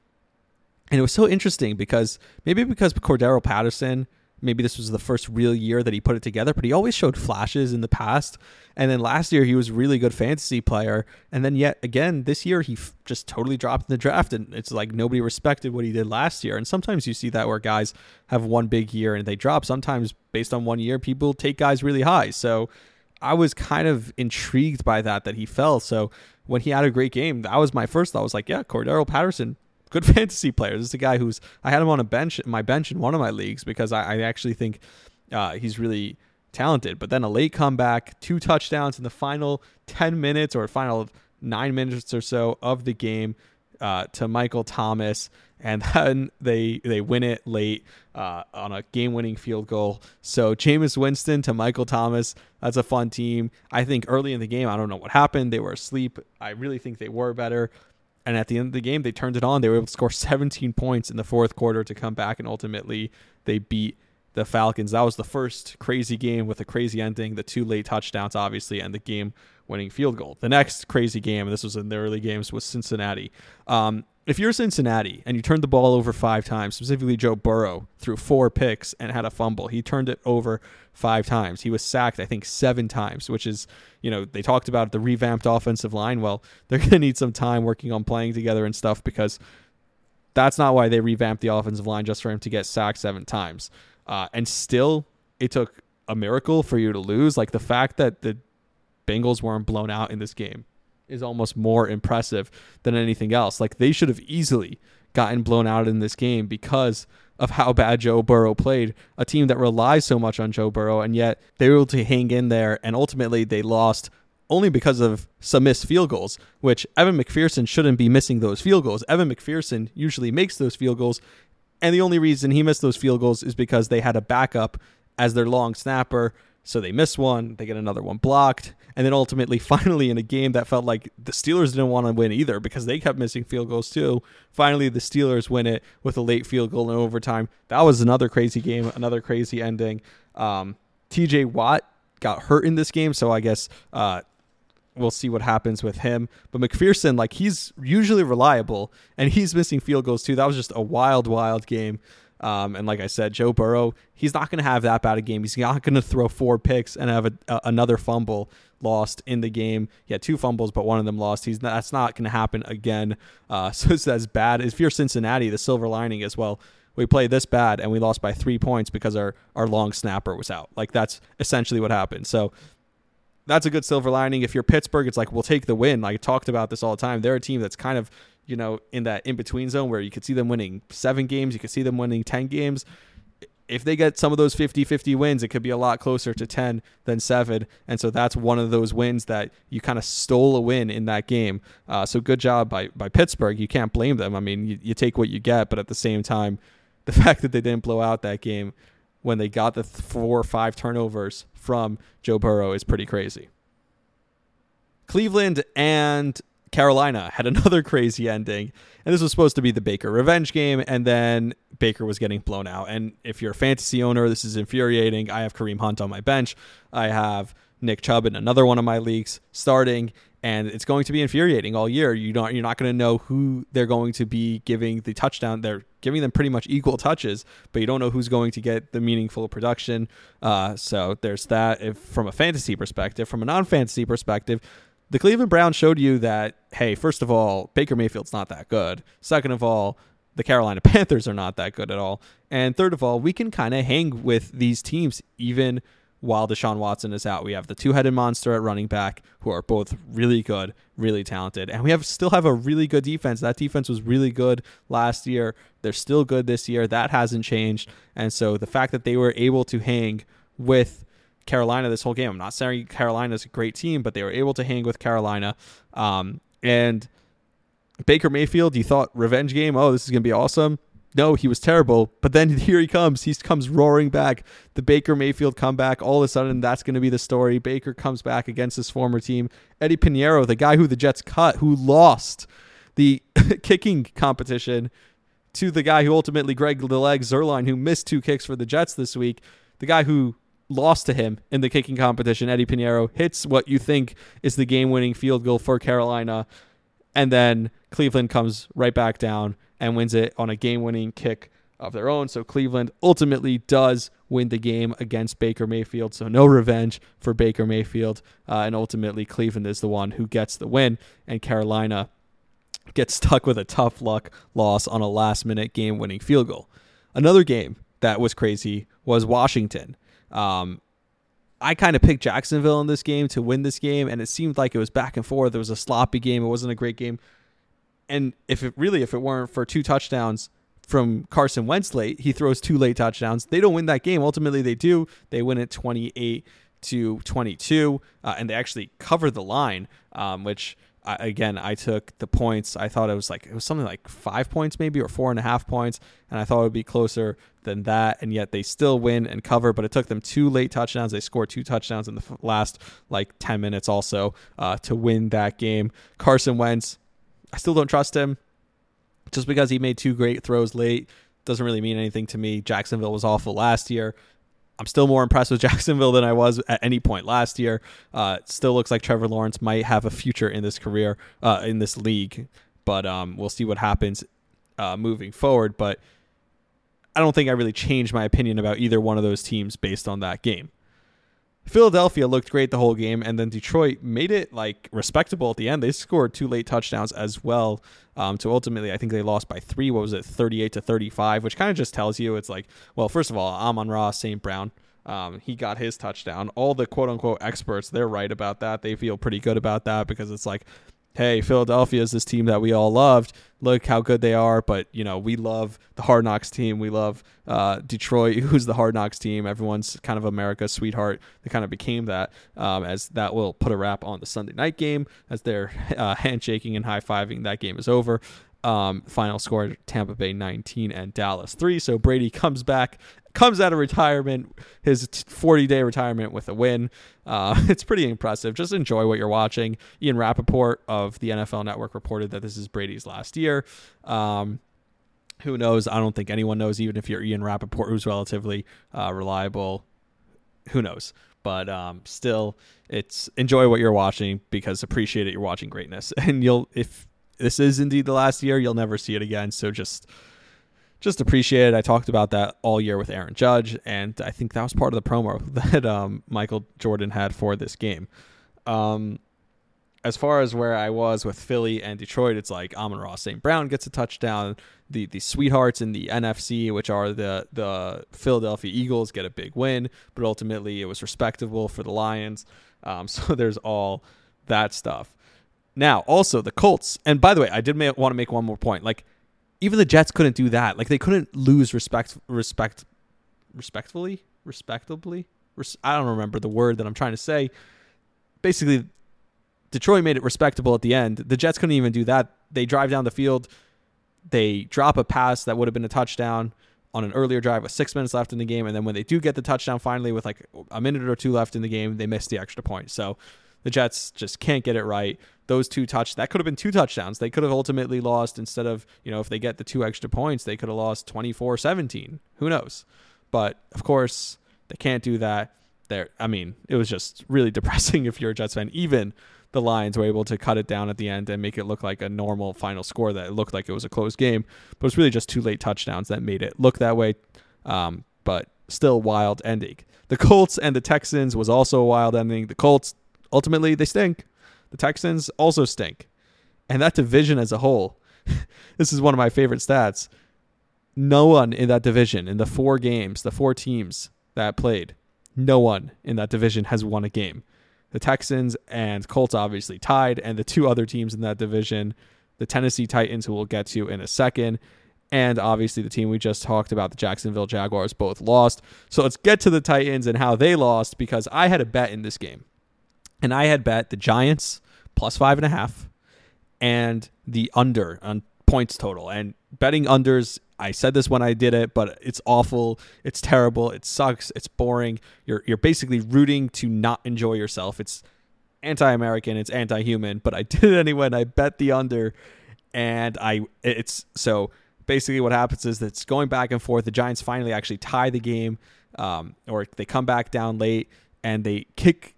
and it was so interesting because maybe because Cordarrelle Patterson maybe this was the first real year that he put it together, but he always showed flashes in the past. And then last year he was really good fantasy player, and then yet again this year he f- just totally dropped in the draft, and it's like nobody respected what he did last year. And sometimes you see that where guys have one big year and they drop. Sometimes based on one year, people take guys really high. So I was kind of intrigued by that that he fell. So when he had a great game, that was my first thought. I was like, yeah, Cordarrelle Patterson good (laughs) fantasy player. This is a guy who's I had him on a bench, my bench in one of my leagues because I, I actually think uh, he's really talented. But then a late comeback, two touchdowns in the final ten minutes or final nine minutes or so of the game uh, to Michael Thomas, and (laughs) then they they win it late uh, on a game-winning field goal. So Jameis Winston to Michael Thomas, that's a fun team. I think early in the game, I don't know what happened. They were asleep. I really think they were better. And at the end of the game, they turned it on. They were able to score (laughs) 17 points in the fourth quarter to come back, and ultimately they beat the Falcons. That was the first crazy game with a crazy ending, the two late touchdowns, obviously, and the game winning field goal. The next crazy game, and this was in the early games, was Cincinnati. Um, if you're Cincinnati and you turned the ball over five times, specifically Joe Burrow threw four picks and had a fumble, he turned it over five times. He was sacked, I think, seven times, which is, you know, they talked about the revamped offensive line. Well, (laughs) they're going to need some time working on playing together and stuff because that's not why they revamped the offensive line just for him to get sacked seven times. Uh, and still, it took a miracle for you to lose. Like the fact that the Bengals weren't blown out in this game is almost more impressive than anything else. Like they should have easily gotten blown out in this game because of how bad Joe Burrow played. A team that relies so much on Joe Burrow, and yet they were able to hang in there, and ultimately they lost only because of some missed field goals, which Evan McPherson shouldn't be missing those field goals. Evan McPherson usually makes those field goals, and the only reason he missed those field goals is because they had a backup as their long snapper so they miss one, they get another one blocked, and then ultimately, (laughs) finally, in a game that felt like the Steelers didn't want to win either because they kept missing field goals too. Finally, the Steelers win it with a late field goal in overtime. That was another crazy game, another crazy ending. Um, TJ Watt got hurt in this game, so I guess uh, we'll see what happens with him. But McPherson, like he's usually reliable, and he's missing field goals too. That was just a wild, wild game. Um, and like I said, Joe Burrow, he's not going to have that bad a game. He's not going to throw four picks and have a, a, another fumble lost in the game. He had two fumbles, but one of them lost. He's that's not going to happen again. Uh, (laughs) so it's as bad. If you're Cincinnati, the silver lining as well. We played this bad and we lost by three points because our our long snapper was out. Like that's essentially what happened. So that's a good silver lining. If you're Pittsburgh, it's like we'll take the win. Like I talked about this all the time. They're a team that's kind of you know, in that in between zone where you could see them winning seven games, you could see them winning 10 games. if they get some of those 50-50 wins, it could be a lot closer to 10 than 7. And so that's one of those wins that you kind of stole a win in that game. Uh, so good job by, by Pittsburgh. You can't blame them. I mean, you, you take what you get, but at the same time, (laughs) the fact that they didn't blow out that game when they got the four or five turnovers from Joe Burrow is pretty crazy. Cleveland and Carolina had (laughs) another crazy ending. And this was supposed to be the Baker revenge game, and then Baker was getting blown out. And if you're a fantasy owner, this is infuriating. I have Kareem Hunt on my bench. I have Nick Chubb in another one of my leagues starting, and it's going to be infuriating all year. You don't, you're not going to know who they're going to be giving the touchdown. They're giving them pretty much equal touches, but you don't know who's going to get the meaningful production. Uh, so there's that. If from a fantasy perspective, from a non-fantasy perspective, the Cleveland Browns showed you that, hey, first of all, Baker Mayfield's not that good. Second of all, the Carolina (laughs) Panthers are not that good at all. And third of all, we can kind of hang with these teams even while Deshaun Watson is out. We have the two-headed monster at running back who are both really good, really talented. And we have still have a really good defense. That defense was really good last year. They're still good this year. That hasn't changed. And so the fact that they were able to hang with Carolina this whole game. I'm not saying Carolina's a great team, but they were able to hang with Carolina. Um, and Baker Mayfield, you thought revenge game. Oh, this is gonna be awesome. No, he was terrible. But then (laughs) here he comes. He comes roaring back. The Baker Mayfield comeback. All of a sudden, that's going to be the story. Baker comes back against his former team. Eddie Piñeiro, the guy who the Jets cut, who lost the (laughs) kicking competition to the guy who ultimately Greg the Leg Zuerlein, who missed two kicks for the Jets this week. The guy who lost to him in the kicking competition, Eddie Piñeiro, hits what you think is the game winning field goal for Carolina. And then Cleveland comes right back down and wins it on a game winning kick of their own. So Cleveland ultimately does win the game against Baker Mayfield. So no revenge for Baker Mayfield. Uh, and ultimately, Cleveland is the one who gets the win. And Carolina gets stuck with a tough luck loss on a last minute game winning field goal. Another game that was crazy was Washington. Um, I kind of picked Jacksonville in this game to win this game, and it seemed like it was back and forth. It was a sloppy game. It wasn't a great game. And if it really, if it weren't for two touchdowns from Carson Wentz late, he throws two late touchdowns. They don't win that game. Ultimately, they do. They win it 28 to 22, uh, and they actually cover the line, um, which I, again, I took the points. I thought it was like it was something like five points, maybe or four and a half points, and I thought it would be closer than that. And yet they still win and cover. But it took them two late touchdowns. They scored two touchdowns in the last like ten minutes, also uh, to win that game. Carson Wentz, I still don't trust him, just because he made two great throws late doesn't really mean anything to me. Jacksonville was awful last year. I'm still more impressed with (laughs) Jacksonville than I was at any point last year. Uh, still looks like Trevor Lawrence might have a future in this career, uh, in this league, but um, we'll see what happens uh, moving forward. But I don't think I really changed my opinion about either one of those teams based on that game. Philadelphia looked great the whole game, and then Detroit made it like respectable at the end. They scored two late touchdowns as well. Um, to ultimately, I think they lost by three. What was it, thirty-eight to thirty-five? Which kind of just tells you it's like, well, first of all, Amon-Ra St. Brown, um, he got his touchdown. All the quote-unquote experts, they're right about that. They feel pretty good about that because it's like hey, Philadelphia is this team that we all loved. Look how good they are. But, you know, we love the Hard Knocks team. We love uh, Detroit, (laughs) who's the Hard Knocks team. Everyone's kind of America's sweetheart. They kind of became that, um, as that will put a wrap on the Sunday night game as they're (laughs) uh, handshaking and high fiving. That game is over. Um, final score Tampa Bay 19 and Dallas 3. So Brady comes back comes out of retirement, his 40 day retirement with a win. Uh, (laughs) it's pretty impressive. Just enjoy what you're watching. Ian Rapoport of the NFL Network reported that this is Brady's last year. Um, who knows? I don't think anyone knows, even if you're Ian Rapoport, who's relatively uh, reliable. Who knows? But um, still, it's enjoy what you're watching because appreciate it. You're watching greatness, (laughs) and you'll if this is indeed the last year, you'll never see it again. So just just appreciate it. I talked about that all year with Aaron Judge, and I think that was part of the promo (laughs) that um, Michael Jordan had for this game. Um, as far as where I was with Philly and Detroit, it's like Amon-Ra St. Brown gets a touchdown. The the sweethearts in the NFC, which are the the Philadelphia Eagles, get a big win, but ultimately it was respectable for the Lions. Um, (laughs) so there's all that stuff. Now, also the Colts, and by the way, I did want to make one more point. Like even the Jets couldn't do that. Like they couldn't lose respect respect respectfully, respectably. Res- I don't remember the word that I'm trying to say. Basically, Detroit made it respectable at the end. The Jets couldn't even do that. They drive down the field, they drop a pass that would have been a touchdown on an earlier drive with six minutes left in the game, and then when they do get the touchdown finally with like a minute or two left in the game, they miss the extra point. So the Jets just can't get it right. Those two touch that could have been two touchdowns. They could have ultimately lost instead of, you know, if they get the two extra points, they could have lost 24-17. Who knows? But of course, they can't do that. There I mean, it was just really (laughs) depressing if you're a Jets fan. Even the Lions were able to cut it down at the end and make it look like a normal final score that it looked like it was a close game. But it's really just two late touchdowns that made it look that way. Um, but still wild ending. The Colts and the Texans was also a wild ending. The Colts ultimately they stink. The Texans also stink. And that division as a whole, (laughs) this is one of my favorite stats. No one in that division, in the four games, the four teams that played, no one in that division has won a game. The Texans and Colts obviously tied, and the two other teams in that division, the Tennessee Titans, who we'll get to in a second, and obviously the team we just talked about, the Jacksonville Jaguars, both lost. So let's get to the Titans and how they lost because I had a bet in this game. And I had bet the Giants plus five and a half and the under on points total. And betting unders I said this when I did it, but it's awful. It's terrible. It sucks. It's boring. You're you're basically rooting to not enjoy yourself. It's anti-American. It's anti-human. But I (laughs) did it anyway, and I bet the under. And I it's so basically what happens is that it's going back and forth. The Giants finally actually tie the game, um, or they come back down late and they kick.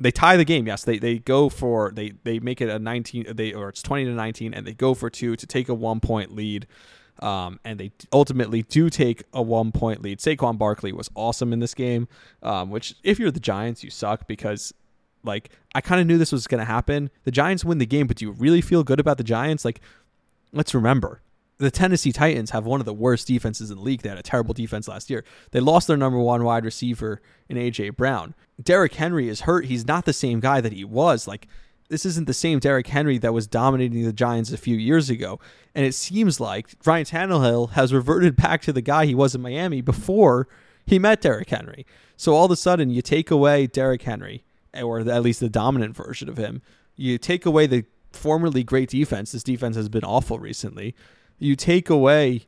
They tie the game. Yes, they, they go for they they make it a 19 they or it's 20 to 19 and they go for two to take a one point lead. Um, and they ultimately do take a one point lead. Saquon Barkley was awesome in this game, um, which if you're the Giants, you suck because like I kind of knew this was going to happen. The Giants win the game, but do you really feel good about the Giants? Like, let's remember the Tennessee Titans have one of the worst defenses in the league. They had a terrible defense last year. They lost their number one wide receiver in AJ Brown. Derrick Henry is hurt. He's not the same guy that he was. Like this isn't the same Derrick Henry that was dominating the Giants a few years ago. And it seems like Ryan Tannehill has reverted back to the guy he was in Miami before he met Derrick Henry. So all of a sudden, you take away Derrick Henry, or at least the dominant version of him. You take away the formerly great defense. This defense has been awful recently. You take away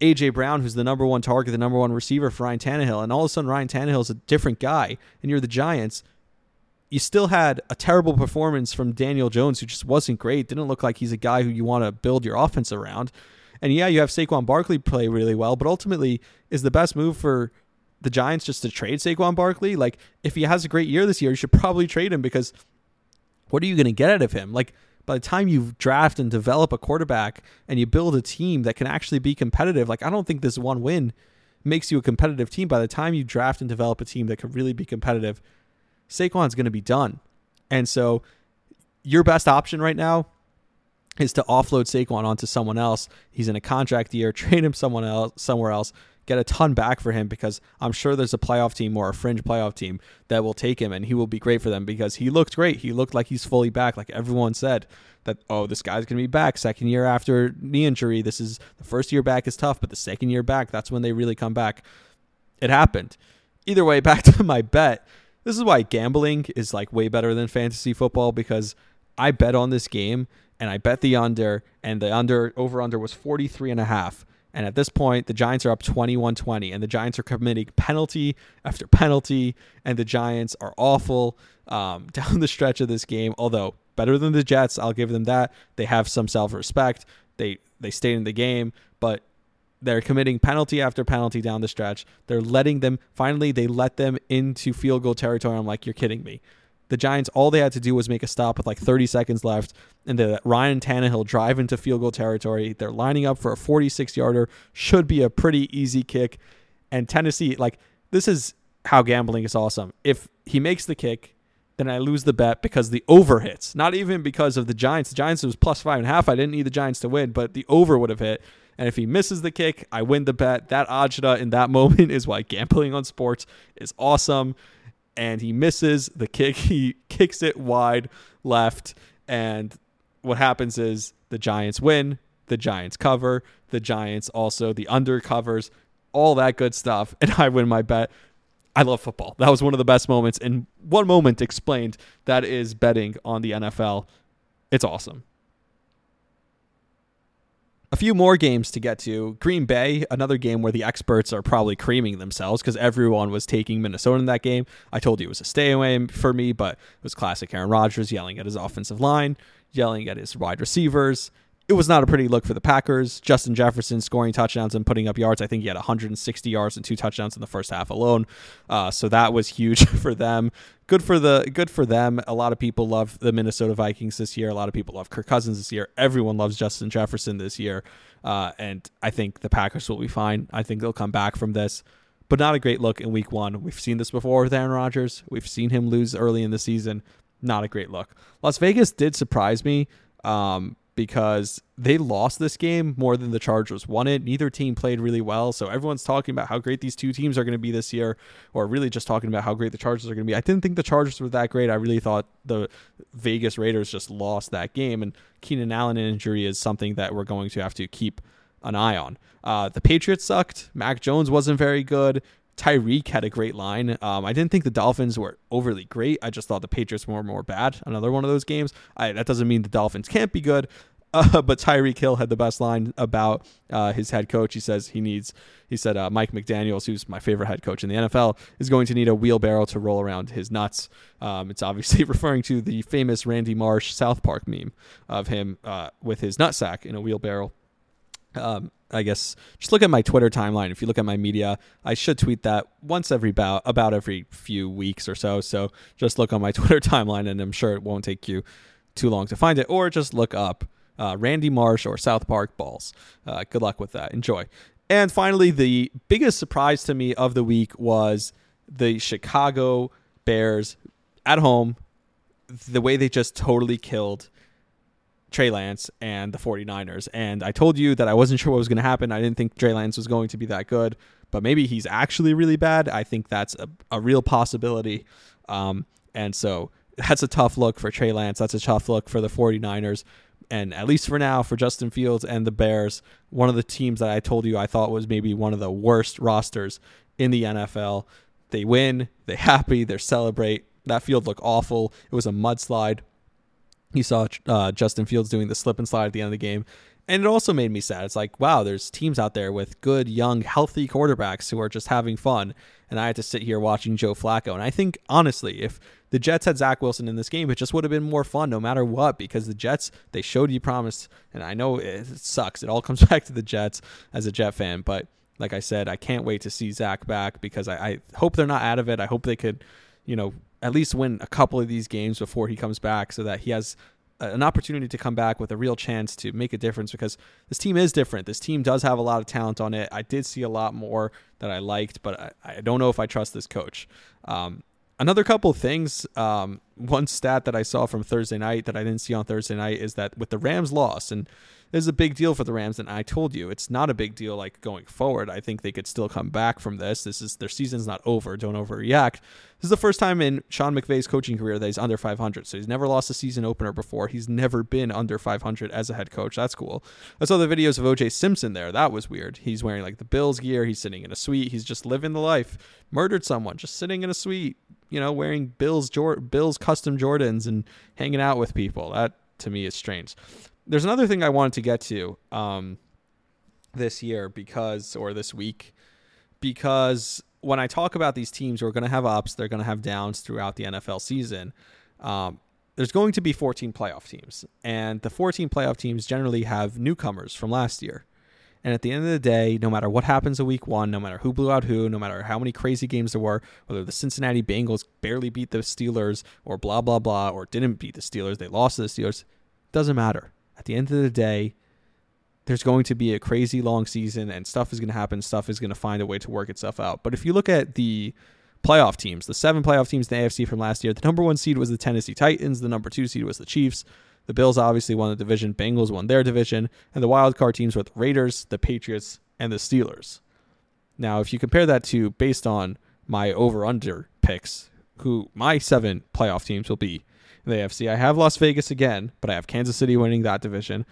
AJ Brown, who's the number one target, the number one receiver for Ryan Tannehill, and all of a sudden Ryan Tannehill is a different guy, and you're the Giants you still had a terrible performance from Daniel Jones, who just wasn't great. Didn't look like he's a guy who you want to build your offense around. And yeah, you have Saquon Barkley play really well, but ultimately, is the best move for the Giants just to trade Saquon Barkley? Like, if he has a great year this year, you should probably trade him because what are you going to get out of him? Like, by the time you draft and develop a quarterback and you build a team that can actually be competitive, like, I don't think this one win makes you a competitive team. By the time you draft and develop a team that can really be competitive, Saquon's going to be done. And so your best option right now is to offload Saquon onto someone else. He's in a contract year, (laughs) trade him someone else somewhere else, get a ton back for him because I'm sure there's a playoff team or a fringe playoff team that will take him and he will be great for them because he looked great. He looked like he's fully back like everyone said that oh this guy's going to be back second year after knee injury. This is the first year back is tough, but the second year back that's when they really come back. It happened. Either way, (laughs) back to my bet. This is why gambling is like way better than fantasy football because I bet on this game and I bet the under and the under over under was 43 and a half. And at this point, the Giants are up 21 20, and the Giants are committing penalty after penalty, and the Giants are awful um, (laughs) down the stretch of this game. Although better than the Jets, I'll give them that. They have some self respect. They they stayed in the game, but they're committing penalty after penalty down the stretch. They're letting them finally they let them into field goal territory. I'm like, you're kidding me. The Giants, all they had to do was make a stop with like 30 seconds left, and let Ryan Tannehill drive into field goal territory. They're lining up for a 46 yarder, should be a pretty easy kick. And Tennessee, like, this is how gambling is awesome. If he makes the kick, then I lose the bet because the over hits. Not even because of the Giants. The Giants was plus five and a half. I didn't need the Giants to win, but the over would have hit. And if he misses the kick, I win the bet. That agita in that (laughs) moment is why gambling on sports is awesome. And he misses the kick. (laughs) He kicks it wide left. And what happens is the Giants win. The Giants cover. The Giants also, the under covers. all that good stuff, (laughs) and I win my bet. I love football. That was one of the best moments, and one moment explained that is betting on the NFL. It's awesome. A few more games to get to. Green Bay, another game where the experts are probably creaming themselves because everyone was taking Minnesota in that game. I told you it was a stay away for me, but it was classic Aaron Rodgers yelling at his offensive line, yelling at his wide receivers, it was not a pretty look for the Packers. Justin Jefferson scoring touchdowns and putting up yards. I think he had 160 yards and two touchdowns in the first half alone. Uh, so that was huge (laughs) for them. Good for the good for them. A lot of people love the Minnesota Vikings this year. A lot of people love Kirk Cousins this year. Everyone loves Justin Jefferson this year. Uh, and I think the Packers will be fine. I think they'll come back from this. But not a great look in week one. We've seen this before with Aaron Rodgers. We've seen him lose early in the season. Not a great look. Las Vegas did surprise me. Um, because they lost this game more than the Chargers won it. Neither team played really well. So everyone's talking about how great these two teams are going to be this year, or really just talking about how great the Chargers are going to be. I didn't think the Chargers were that great. I really thought the Vegas Raiders just lost that game. And Keenan Allen injury is something that we're going to have to keep an eye on. Uh, the Patriots sucked. Mac Jones wasn't very good. Tyreek had a great line. Um, I didn't think the Dolphins were overly great. I just thought the Patriots were more bad. Another one of those games. I, that doesn't mean the Dolphins can't be good. (laughs) Uh, but Tyreek Hill had the best line about uh, his head coach. He says he needs, he said, uh, Mike McDaniels, who's my favorite head coach in the NFL, is going to need a wheelbarrow to roll around his nuts. Um, it's obviously (laughs) referring to the famous Randy Marsh South Park meme of him uh, with his nutsack in a wheelbarrow. Um, I guess just look at my Twitter timeline. If you look at my media, I should tweet that once every about about every few weeks or so. So just look on my (laughs) Twitter timeline, and I'm sure it won't take you too long to find it. Or just look up uh, Randy Marsh or South Park balls. Uh, good luck with that. Enjoy. And finally, the biggest surprise to me of the week was the Chicago Bears at home. The way they just totally killed Trey Lance and the 49ers. And I told you that I wasn't (laughs) sure what was going to happen. I didn't think Trey Lance was going to be that good, but maybe he's actually really bad. I think that's a, a real possibility. Um, and so that's a tough look for Trey Lance. That's a tough look for the 49ers. And at least for now, for Justin Fields and the Bears, one of the teams that I told you I thought was maybe one of the worst rosters in the NFL. They win, they (laughs) happy, they celebrate. That field looked awful. It was a mudslide you saw uh, Justin Fields doing the slip and slide at the end of the game. And it also made me sad. It's like, wow, there's teams out there with good, young, healthy quarterbacks who are just having fun. And I had to sit here watching Joe Flacco. And I think, honestly, if the Jets had Zach Wilson in this game, it just would have been more fun no matter what because the Jets, they showed you promise. And I know it sucks. It all (laughs) comes back to the Jets as a Jet fan. But like I said, I can't wait to see Zach back because I, I hope they're not out of it. I hope they could, you know, at least win a couple of these games before he comes back so that he has an opportunity to come back with a real chance to make a difference because this team is different. This team does have a lot of talent on it. I did see a lot more that I liked, but I, I don't know if I trust this coach. Um, another couple things. Um, one stat that I saw from Thursday night that I didn't see on Thursday night is that with the Rams loss, and this is a big deal for the Rams, and I told you it's not a big deal like going forward. I think they could still come back from this. This is their season's not over. Don't overreact. This is the first time in Sean McVay's coaching career that he's under 500. So he's never lost a season opener before. He's never been under 500 as a head coach. That's cool. I saw the videos of OJ Simpson there. That was weird. He's wearing like the Bills gear. He's sitting in a suite. He's just living the life. Murdered someone, just sitting in a suite you know, wearing Bills Bills custom Jordans and hanging out with people. That to me is strange. There's another thing I wanted to get to um, this year because, or this week, because when I talk about these teams we're going to have ups, they're going to have downs throughout the NFL season. Um, there's going to be 14 playoff teams, and the 14 playoff teams generally have newcomers from last year. And at the end of the day, no matter what happens in week one, no matter who blew out who, no matter how many crazy games there were, whether the Cincinnati Bengals barely beat the Steelers or blah, blah, blah, or didn't beat the Steelers, they lost to the Steelers, doesn't matter. At the end of the day, there's going to be a crazy long season and stuff is going to happen. Stuff is going to find a way to work itself out. But if you look at the playoff teams, the seven playoff teams in the AFC from last year, the number one seed was the Tennessee Titans, the number two seed was the Chiefs. The Bills obviously won the division. Bengals won their division. And the wild card teams were the Raiders, the Patriots, and the Steelers. Now, if you compare that to based on my over under picks, who my seven playoff teams will be in the AFC, I have Las Vegas again, but I have Kansas City winning that division.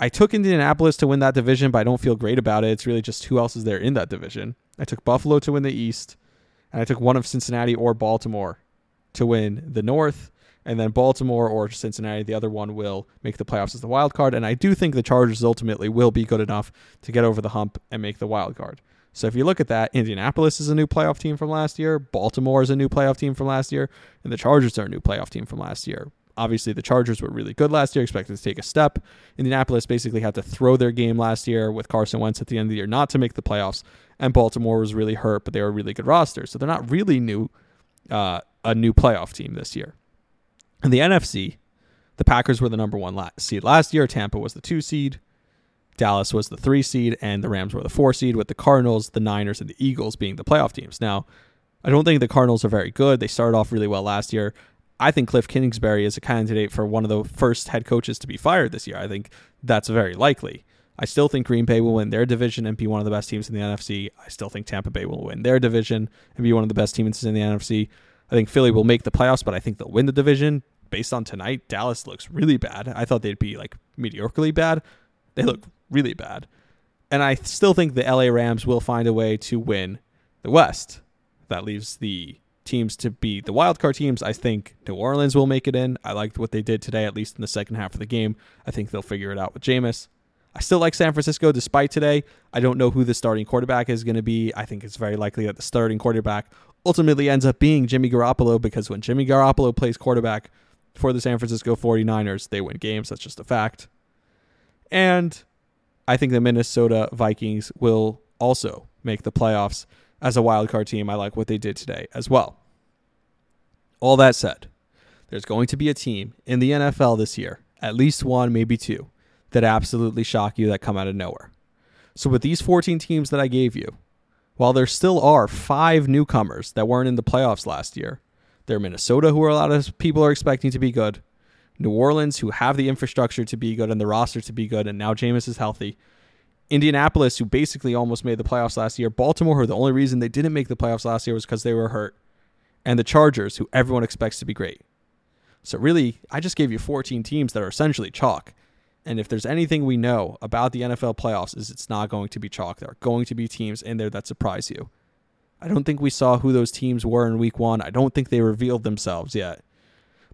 I took Indianapolis to win that division, but I don't feel great about it. It's really just who else is there in that division. I took Buffalo to win the East, and I took one of Cincinnati or Baltimore to win the North, and then Baltimore or Cincinnati, the other one will make the playoffs as the wild card. And I do think the Chargers ultimately will be good enough to get over the hump and make the wild card. So if you look at that, Indianapolis is a new playoff team from last year, Baltimore is a new playoff team from last year, and the Chargers are a new playoff team from last year. Obviously, the Chargers were really good last year, expected to take a step. Indianapolis basically had to throw their game last year with Carson Wentz at the end of the year not to make the playoffs, and Baltimore was really hurt, but they were a really good roster. So they're not really new, uh, a new playoff team this year. In the NFC, the Packers were the number one seed last year. Tampa was the two seed. Dallas was the three seed, and the Rams were the four seed, with the Cardinals, the Niners, and the Eagles being the playoff teams. Now, I don't think the Cardinals are very good. They started off really well last year. I think Cliff Kingsbury is a candidate for one of the first head coaches to be fired this year. I think that's very likely. I still think Green Bay will win their division and be one of the best teams in the NFC. I still think Tampa Bay will win their division and be one of the best teams in the NFC. I think Philly will make the playoffs, but I think they'll win the division. Based on tonight, Dallas looks really bad. I thought they'd be like mediocrely bad. They look really bad. And I still think the LA Rams will find a way to win the West. That leaves the teams to be the wildcard teams. I think New Orleans will make it in. I liked what they did today, at least in the second half of the game. I think they'll figure it out with Jameis. I still like San Francisco despite today. I don't know who the starting quarterback is going to be. I think it's very likely that the starting quarterback ultimately ends up being Jimmy Garoppolo because when Jimmy Garoppolo plays quarterback for the San Francisco 49ers, they win games. That's just a fact. And I think the Minnesota Vikings will also make the playoffs as a wild card team. I like what they did today as well. All that said, there's going to be a team in the NFL this year, at least one, maybe two, that absolutely shock you that come out of nowhere. So with these 14 teams that I gave you, while there still are five newcomers that weren't in the playoffs last year, they're Minnesota, who are a lot of people are expecting to be good, New Orleans, who have the infrastructure to be good and the roster to be good, and now Jameis is healthy. Indianapolis, who basically almost made the playoffs last year. Baltimore, who the only reason they didn't make the playoffs last year was because they were hurt. And the Chargers, who everyone expects to be great. So, really, I just gave you 14 teams that are essentially chalk. And if there's anything we know about the NFL playoffs, is it's not going to be chalk. There are going to be teams in there that surprise you. I don't think we saw who those teams were in week one. I don't think they revealed themselves yet.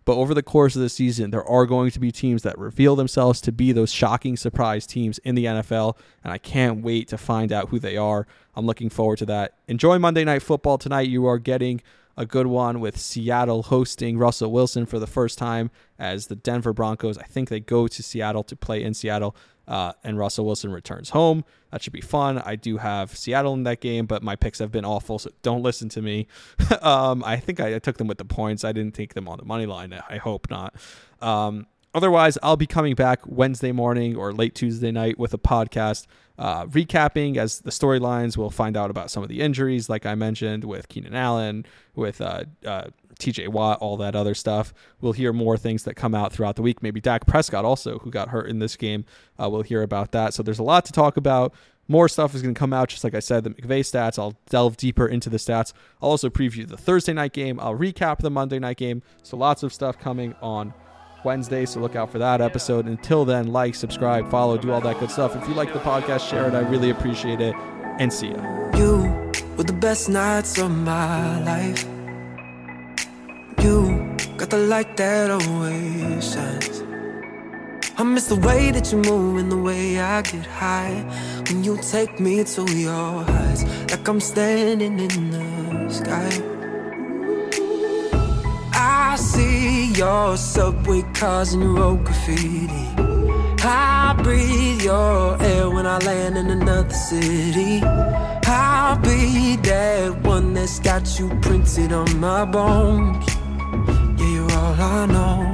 But over the course of the season, there are going to be teams that reveal themselves to be those shocking surprise teams in the NFL. And I can't wait to find out who they are. I'm looking forward to that. Enjoy Monday Night Football tonight. You are getting a good one with Seattle hosting Russell Wilson for the first time as the Denver Broncos. I think they go to Seattle to play in Seattle uh, and Russell Wilson returns home. That should be fun. I do have Seattle in that game, but my picks have been awful, so don't listen to me. (laughs) um, I think I, I, took them with the points. I didn't take them on the money line. I hope not. Um, otherwise, I'll be coming back Wednesday morning or late Tuesday night with a podcast uh, recapping as the storylines. We'll find out about some of the injuries, like I mentioned, with Keenan Allen, with uh, uh, TJ Watt, all that other stuff. We'll hear more things that come out throughout the week. Maybe Dak Prescott also, who got hurt in this game. Uh, we'll hear about that. So there's a lot to talk about. More stuff is going to come out, just like I said, the McVay stats. I'll delve deeper into the stats. I'll also preview the Thursday night game. I'll recap the Monday night game. So lots of stuff coming on Wednesday. So look out for that episode. Until then, like, subscribe, follow, do all that good stuff. If you like the podcast, share it. I really appreciate it. And see ya. You were the best nights of my life. Got the light that always shines. I miss the way that you move and the way I get high when you take me to your heights, like I'm standing in the sky. I see your subway cars and your road graffiti. I breathe your air when I land in another city. I'll be that one that's got you printed on my bones I know.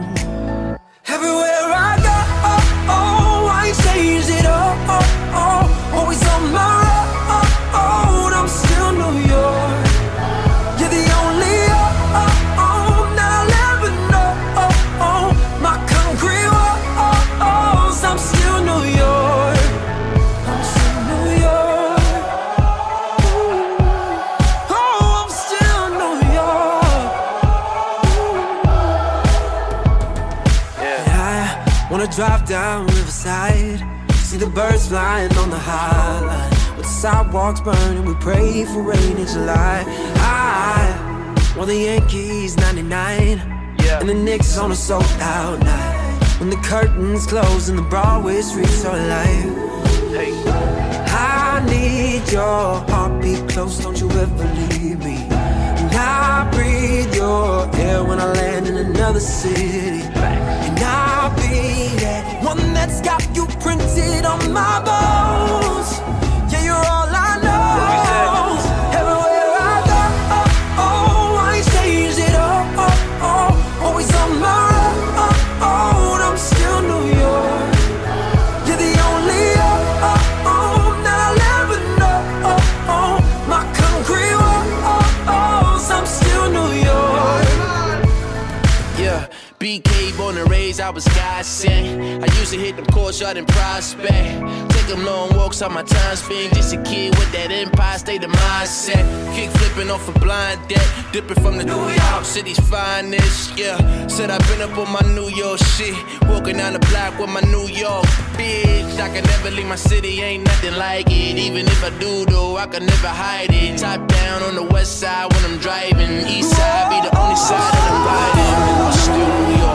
Down Riverside See the birds flying on the high line. With the sidewalks burning, we pray for rain in July. I want the Yankees 99. Yeah. And the Knicks on a sold out night. When the curtains close and the Broadway streets are alive. Hey. I need your heartbeat close, don't you ever leave me. And I breathe your air when I land in another city. And I'll be that one that's got you printed on my bones. Yeah, you're all I courts out in prospect. Take them long walks on my time spent. Just a kid with that empire state of mindset. Kick flipping off a blind deck. Dipping from the New York City's finest. Yeah, said I've been up on my New York shit. Walking down the block with my New York bitch. I can never leave my city, ain't nothing like it. Even if I do, though, I can never hide it. Top down on the west side when I'm driving. East side be the only side that I'm riding. I'm still New York.